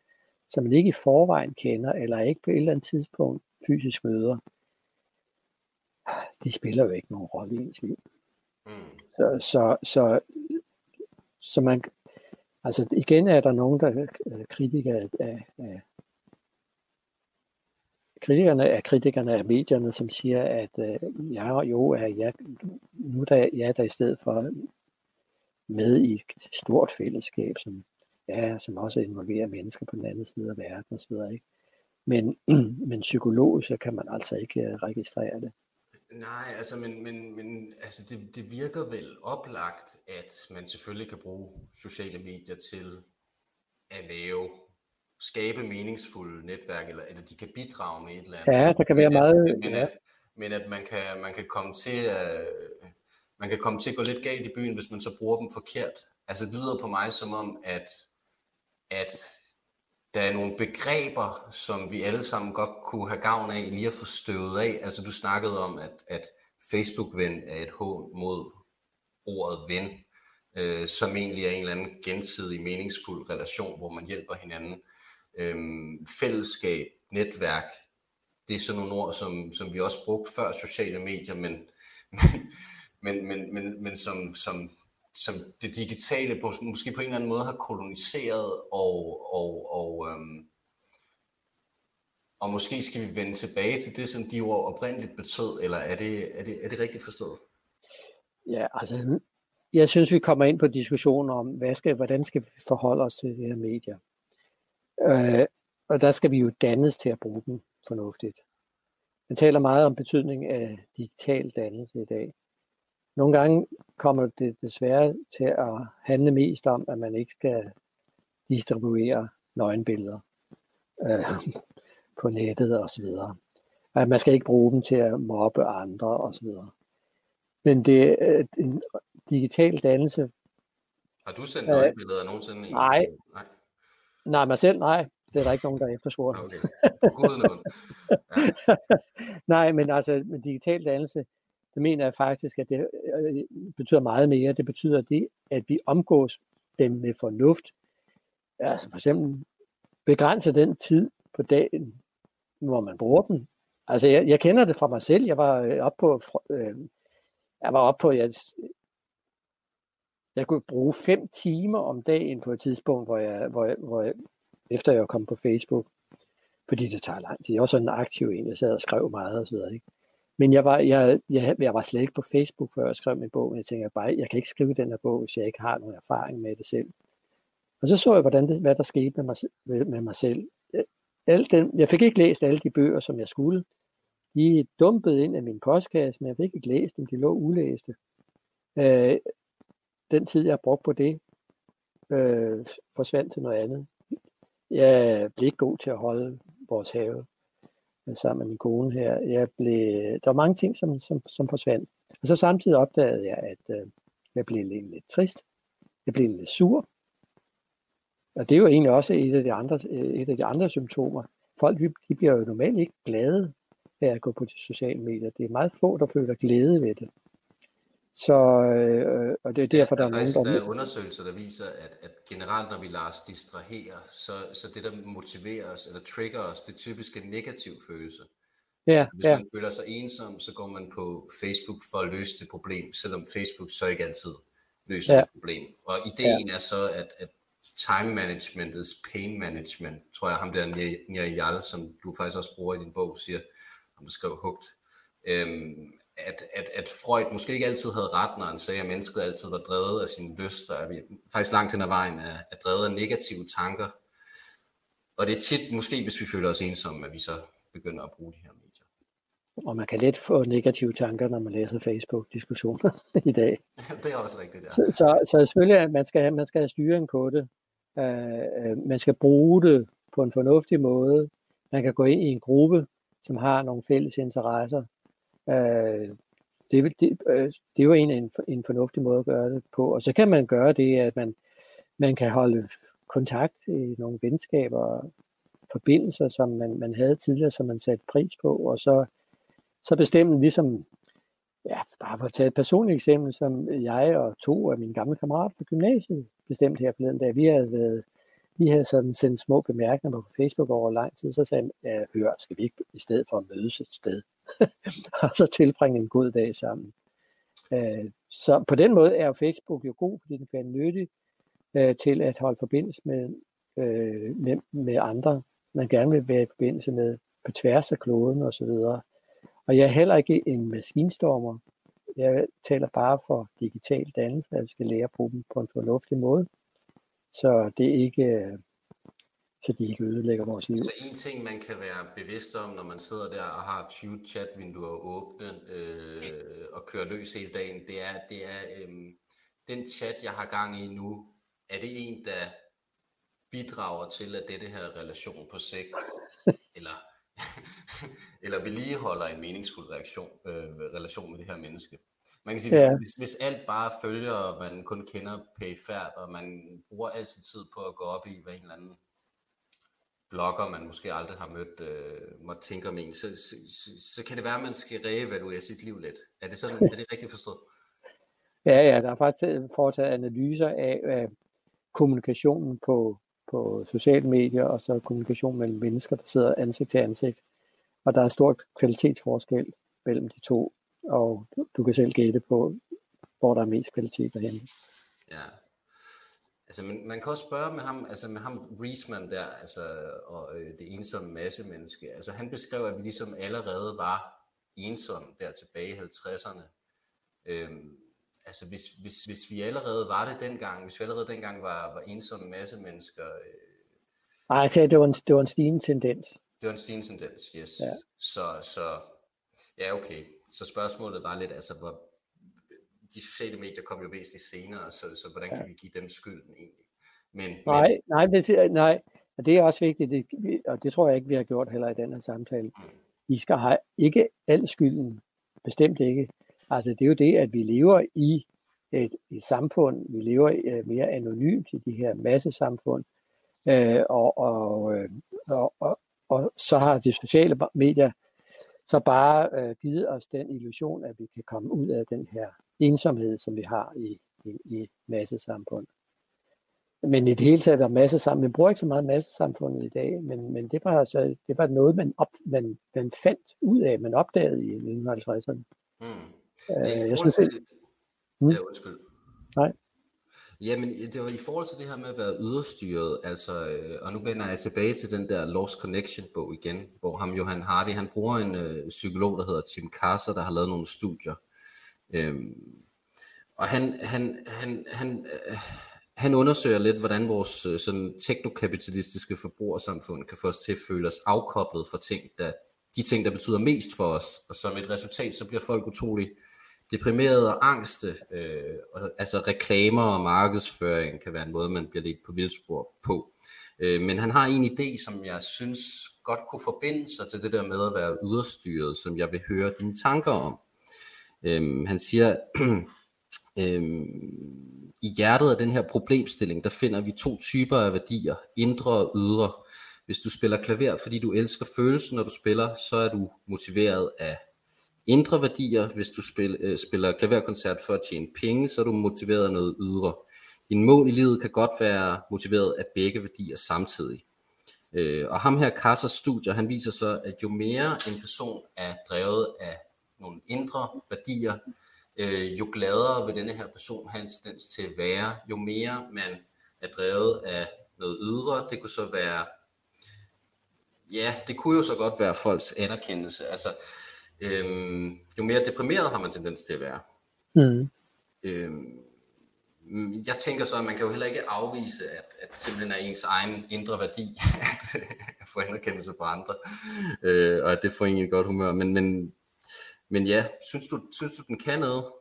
som man ikke i forvejen kender, eller ikke på et eller andet tidspunkt fysisk møder, de spiller jo ikke nogen rolle i ens liv. Mm. Så, så, så, så man, altså igen er der nogen, der er kritikere af, af kritikerne er kritikerne af medierne, som siger, at øh, ja, jo, er jeg, nu der, jeg er der i stedet for med i et stort fællesskab, som, ja, som også involverer mennesker på den anden side af verden osv. Ikke? Men, men psykologisk så kan man altså ikke øh, registrere det. Nej, altså, men, men, men altså, det, det virker vel oplagt, at man selvfølgelig kan bruge sociale medier til at lave, skabe meningsfulde netværk, eller at de kan bidrage med et eller andet. Ja, der kan være meget... Men, men, ja. at, men at man kan, man kan komme til at, man kan komme til at gå lidt galt i byen, hvis man så bruger dem forkert. Altså det lyder på mig som om, at, at der er nogle begreber, som vi alle sammen godt kunne have gavn af lige at få støvet af. Altså du snakkede om, at, at Facebook-ven er et hån mod ordet ven, øh, som egentlig er en eller anden gensidig meningsfuld relation, hvor man hjælper hinanden. Øhm, fællesskab, netværk, det er sådan nogle ord, som, som vi også brugte før sociale medier, men, men, men, men, men, men som, som, som det digitale på, måske på en eller anden måde har koloniseret, og, og, og, øhm, og måske skal vi vende tilbage til det, som de ord oprindeligt betød, eller er det, er det, er det rigtigt forstået? Ja, altså, jeg synes, vi kommer ind på diskussionen om, hvad skal, hvordan skal vi forholde os til de her medier. Øh, og der skal vi jo dannes til at bruge dem fornuftigt. Man taler meget om betydning af digital dannelse i dag. Nogle gange kommer det desværre til at handle mest om, at man ikke skal distribuere nøgenbilleder øh, på nettet osv. At man skal ikke bruge dem til at mobbe andre osv. Men det er en digital dannelse. Har du sendt nøgenbilleder øh, nogensinde? Nej. nej. Nej, mig selv nej. Det er der ikke nogen, der efterspurgt. Okay. ja. nej, men altså med digital dannelse, så mener jeg faktisk, at det øh, betyder meget mere. Det betyder det, at vi omgås dem med fornuft. Altså for eksempel begrænse den tid på dagen, hvor man bruger dem. Altså jeg, jeg kender det fra mig selv. Jeg var øh, op på, øh, jeg var op på, jeg, jeg kunne bruge fem timer om dagen på et tidspunkt, hvor jeg, hvor jeg, hvor jeg efter jeg kom på Facebook, fordi det tager lang tid. Jeg var sådan en aktiv en, jeg sad og skrev meget og så videre, ikke? Men jeg var, jeg, jeg, jeg var slet ikke på Facebook, før jeg skrev min bog. Jeg tænkte bare, jeg kan ikke skrive den her bog, hvis jeg ikke har nogen erfaring med det selv. Og så så jeg, hvordan det, hvad der skete med mig, med mig selv. Al den, jeg fik ikke læst alle de bøger, som jeg skulle. De dumpede ind i min postkasse, men jeg fik ikke læst dem. De lå ulæste. Øh, den tid, jeg brugte på det, øh, forsvandt til noget andet. Jeg blev ikke god til at holde vores have Øh, sammen med min kone her. Jeg blev, der var mange ting, som, som, som forsvandt. Og så samtidig opdagede jeg, at øh, jeg blev lidt, lidt trist. Jeg blev lidt sur. Og det er jo egentlig også et af de andre, øh, et af de andre symptomer. Folk de bliver jo normalt ikke glade af at gå på de sociale medier. Det er meget få, der føler glæde ved det. Så, øh, og det er derfor, ja, der, der er nogen, der... Der er undersøgelser, der viser, at, at generelt, når vi lader os distrahere, så, så det, der motiverer os, eller trigger os, det er typisk en negativ følelse. Ja, Hvis ja. man føler sig ensom, så går man på Facebook for at løse det problem, selvom Facebook så ikke altid løser Ja. det problem. Og ideen er så, at, at time management is pain management, tror jeg ham der Nir som du faktisk også bruger i din bog, siger, om du skrev hugt, øhm, at, at, at Freud måske ikke altid havde ret, når han sagde, at mennesket altid var drevet af sine lyster, at vi faktisk langt hen ad vejen er, er drevet af negative tanker. Og det er tit, måske hvis vi føler os ensomme, at vi så begynder at bruge de her medier. Og man kan let få negative tanker, når man læser Facebook-diskussioner i dag. det er også rigtigt, ja. Så, så, så selvfølgelig, at man skal, man skal have styring på det. Uh, man skal bruge det på en fornuftig måde. Man kan gå ind i en gruppe, som har nogle fælles interesser. Uh, det, det, øh, det er jo en, en, en fornuftig måde at gøre det på. Og så kan man gøre det, at man, man kan holde kontakt i nogle venskaber og forbindelser, som man, man havde tidligere, som man satte pris på, og så, så bestemme ligesom, ja, bare for at tage et personligt eksempel, som jeg og to af mine gamle kammerater på gymnasiet bestemte her forleden, da vi havde været, vi havde sådan sendt små bemærkninger på Facebook over lang tid, så sagde jeg, hør, skal vi ikke i stedet for at mødes et sted, og så tilbringe en god dag sammen. Øh, Så på den måde er Facebook jo god, fordi den kan være nyttig øh, til at holde forbindelse med, øh, med, med andre, man gerne vil være i forbindelse med på tværs af kloden og så videre. Og jeg er heller ikke en maskinstormer. Jeg taler bare for digital dannelse, at vi skal lære at bruge dem på en fornuftig måde, så det er ikke, øh, så de ikke ødelægger vores liv. Så en ting, man kan være bevidst om, når man sidder der og har 20 chatvinduer åbne øh, og kører løs hele dagen, det er, det er øh, den chat, jeg har gang i nu, er det en, der bidrager til, at dette her relation på sigt, eller, eller vedligeholder en meningsfuld reaktion, øh, relation med det her menneske. Man kan sige, hvis, Ja. hvis, hvis alt bare følger, og man kun kender perifært, og man bruger al sin tid på at gå op i, hvad en eller anden blogger, man måske aldrig har mødt, øh, måtte tænke om en, så, så, så, så kan det være, at man skal reevaluere sit liv lidt. Er det sådan, er det rigtigt forstået? Ja, ja, der er faktisk foretaget analyser af, af kommunikationen på, på sociale medier, og så kommunikation mellem mennesker, der sidder ansigt til ansigt. Og der er stor kvalitetsforskel mellem de to, og du, du kan selv gætte på, hvor der er mest kvalitet hente. Ja. Altså, man, man kan også spørge med ham, altså med ham Riesman der, altså, og øh, det ensomme masse menneske. Altså, han beskrev, at vi ligesom allerede var ensomme der tilbage i 50'erne. Øhm, altså, hvis, hvis, hvis vi allerede var det dengang, hvis vi allerede dengang var, var ensomme masse mennesker, øh, Nej, jeg sagde, det var en, det var en stigende tendens. det var en stigende tendens, yes. Ja. Så, så, ja, okay. Så spørgsmålet var lidt, altså, hvor, de sociale medier kom jo væsentligt senere, så, så hvordan kan vi give dem skylden egentlig? Men, Nej, men nej, det, nej, og det er også vigtigt, det, og det tror jeg ikke, vi har gjort heller i den her samtale. Vi skal have ikke al skylden, bestemt ikke. Altså det er jo det, at vi lever i et, et samfund, vi lever øh, mere anonymt i de her massesamfund, øh, og, og, øh, og, og, og så har de sociale medier så bare øh, givet os den illusion, at vi kan komme ud af den her ensomhed, som vi har i, i, i massesamfund. Men i det hele taget er massesamfund. Vi bruger ikke så meget massesamfundet i dag, men, men det, var altså, det var noget, man, op, man, man fandt ud af, man opdagede i 1950'erne. mm. Øh, jeg synes, til det, det, Mm. ja, undskyld. Nej. Jamen, det var i forhold til det her med at være yderstyret, altså, øh, og nu vender jeg tilbage til den der Lost Connection bog igen, hvor ham Johan Hardy, han bruger en øh, psykolog, der hedder Tim Kasser, der har lavet nogle studier. Øhm, og han, han, han, han, øh, han undersøger lidt, hvordan vores øh, sådan teknokapitalistiske forbrugersamfund kan få os til at føle os afkoblet fra ting, der, de ting, der betyder mest for os. Og som et resultat, så bliver folk utrolig deprimerede og angste. Øh, og, altså reklamer og markedsføring kan være en måde, man bliver lidt på vildspor på. Øh, men han har en idé, som jeg synes godt kunne forbinde sig til det der med at være yderstyret, som jeg vil høre dine tanker om. Øhm, han siger, øhm, i hjertet af den her problemstilling, der finder vi to typer af værdier, indre og ydre. Hvis du spiller klaver, fordi du elsker følelsen, når du spiller, så er du motiveret af indre værdier. Hvis du spiller, øh, spiller klaverkoncert for at tjene penge, så er du motiveret af noget ydre. Din mål i livet kan godt være motiveret af begge værdier samtidig. Øh, og ham her Kassers studier, han viser så, at jo mere en person er drevet af nogle indre værdier, øh, jo gladere vil denne her person have en tendens til at være, jo mere man er drevet af noget ydre, det kunne så være, ja, det kunne jo så godt være folks anerkendelse, altså øhm, jo mere deprimeret har man tendens til at være. Mm. Øhm, jeg tænker så, at man kan jo heller ikke afvise, at, at simpelthen er ens egen indre værdi at, at få anerkendelse fra andre, øh, og at det får en i godt humør. Men, men, men ja, synes du, synes du, den kan noget,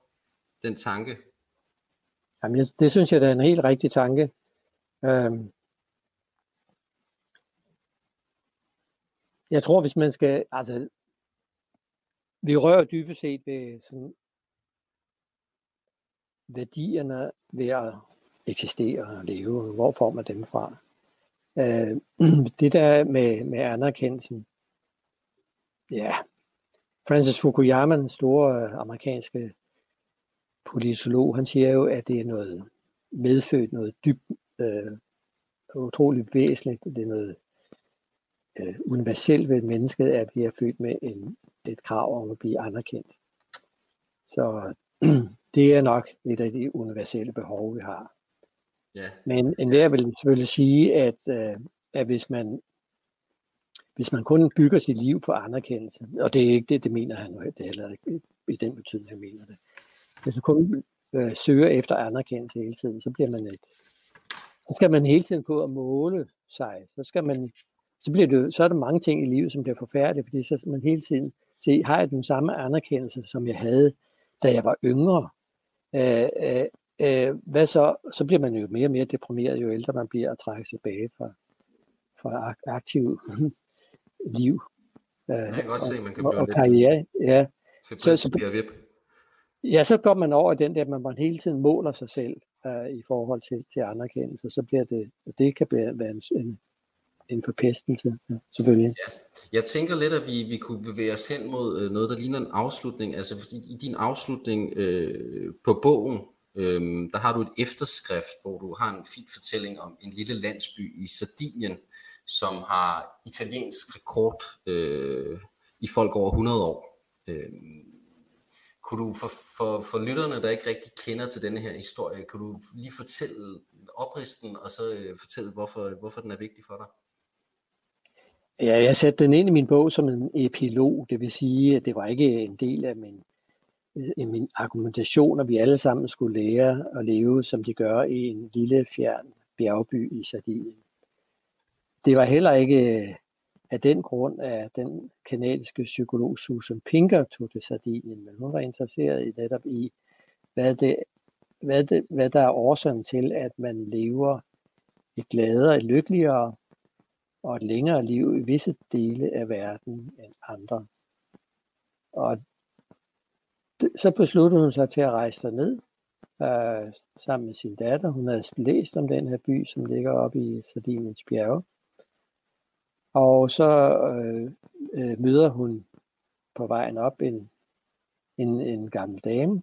den tanke? Jamen, det synes jeg, det er en helt rigtig tanke. Øhm, jeg tror, hvis man skal, altså, vi rører dybest set ved sådan værdierne ved at eksistere og leve. Hvor får man dem fra? Øh, det der med, med anerkendelsen, ja, Francis Fukuyama, den store amerikanske politolog, han siger jo, at det er noget medfødt, noget dybt, øh, utroligt væsentligt, det er noget øh, universelt ved mennesket, at vi er født med en, et krav om at blive anerkendt. Så det er nok et af de universelle behov, vi har. Ja. Men enhver vil selvfølgelig sige, at, øh, at hvis man hvis man kun bygger sit liv på anerkendelse, og det er ikke det, det mener han det er heller ikke i den betydning, han mener det. Hvis man kun øh, søger efter anerkendelse hele tiden, så bliver man et, så skal man hele tiden gå og måle sig. Så skal man, så bliver det, så er der mange ting i livet, som bliver forfærdelige, fordi så man hele tiden se, har jeg den samme anerkendelse, som jeg havde, da jeg var yngre? Øh, øh, øh, hvad så? Så bliver man jo mere og mere deprimeret, jo ældre man bliver at trække tilbage fra, fra aktiv liv. Øh, jeg kan godt se, man kan blive og, og karriere. Ja. Så, så, ja, så går man over i den der, at man hele tiden måler sig selv øh, i forhold til, til anerkendelse, så bliver det, det kan være en, en, en forpestelse, ja, selvfølgelig. Ja. Jeg tænker lidt, at vi, vi kunne bevæge os hen mod øh, noget, der ligner en afslutning. Altså fordi i din afslutning øh, på bogen, øh, der har du et efterskrift, hvor du har en fin fortælling om en lille landsby i Sardinien, som har italiensk rekord øh, i folk over 100 år. Øh, kunne du for, for, for lytterne, der ikke rigtig kender til denne her historie, kunne du lige fortælle opristen, og så øh, fortælle, hvorfor, hvorfor den er vigtig for dig? Ja, jeg satte den ind i min bog som en epilog, det vil sige, at det var ikke en del af min, øh, af min argumentation, at vi alle sammen skulle lære at leve, som de gør i en lille fjern bjergby i Sardinien. Det var heller ikke øh, af den grund, at den kanadiske psykolog Susan Pinker tog til Sardinien, men hun var interesseret i netop i, hvad, det, hvad, det, hvad der er årsagen til, at man lever et gladere, et lykkeligere og et længere liv i visse dele af verden end andre. Og så besluttede hun sig til at rejse ned øh, sammen med sin datter. Hun havde læst om den her by, som ligger oppe i Sardiniens bjerge. Og så øh, øh, møder hun på vejen op en, en, en gammel dame,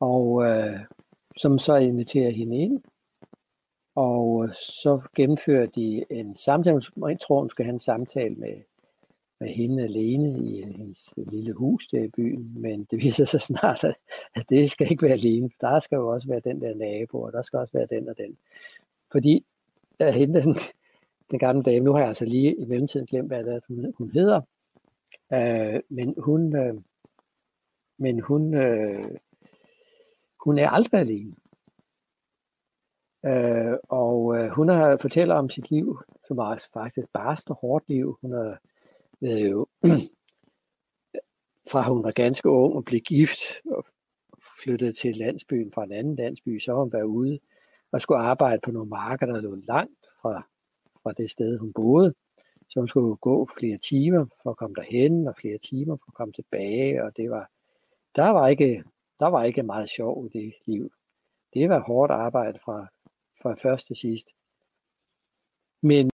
og øh, som så inviterer hende ind og øh, så gennemfører de en samtale. Jeg tror, hun skal have en samtale med, med hende alene i hendes lille hus der i byen. Men det viser sig snart, at det skal ikke være alene. Der skal jo også være den der nabo, og der skal også være den og den. Fordi at hende, den, den gamle dame, nu har jeg altså lige i mellemtiden glemt, hvad det er, hun, hun hedder. øh, men hun, øh, men hun, øh, hun er aldrig alene. Øh, og øh, hun har fortæller om sit liv, som var faktisk et barst og hårdt liv. Hun har været jo, fra hun var ganske ung og blev gift og flyttede til landsbyen fra en anden landsby, så har hun været ude og skulle arbejde på nogle marker, der lå langt fra, fra det sted, hun boede. Så hun skulle gå flere timer for at komme derhen, og flere timer for at komme tilbage, og det var, der var ikke, der var ikke meget sjov i det liv. Det var hårdt arbejde fra, fra først til sidst. Men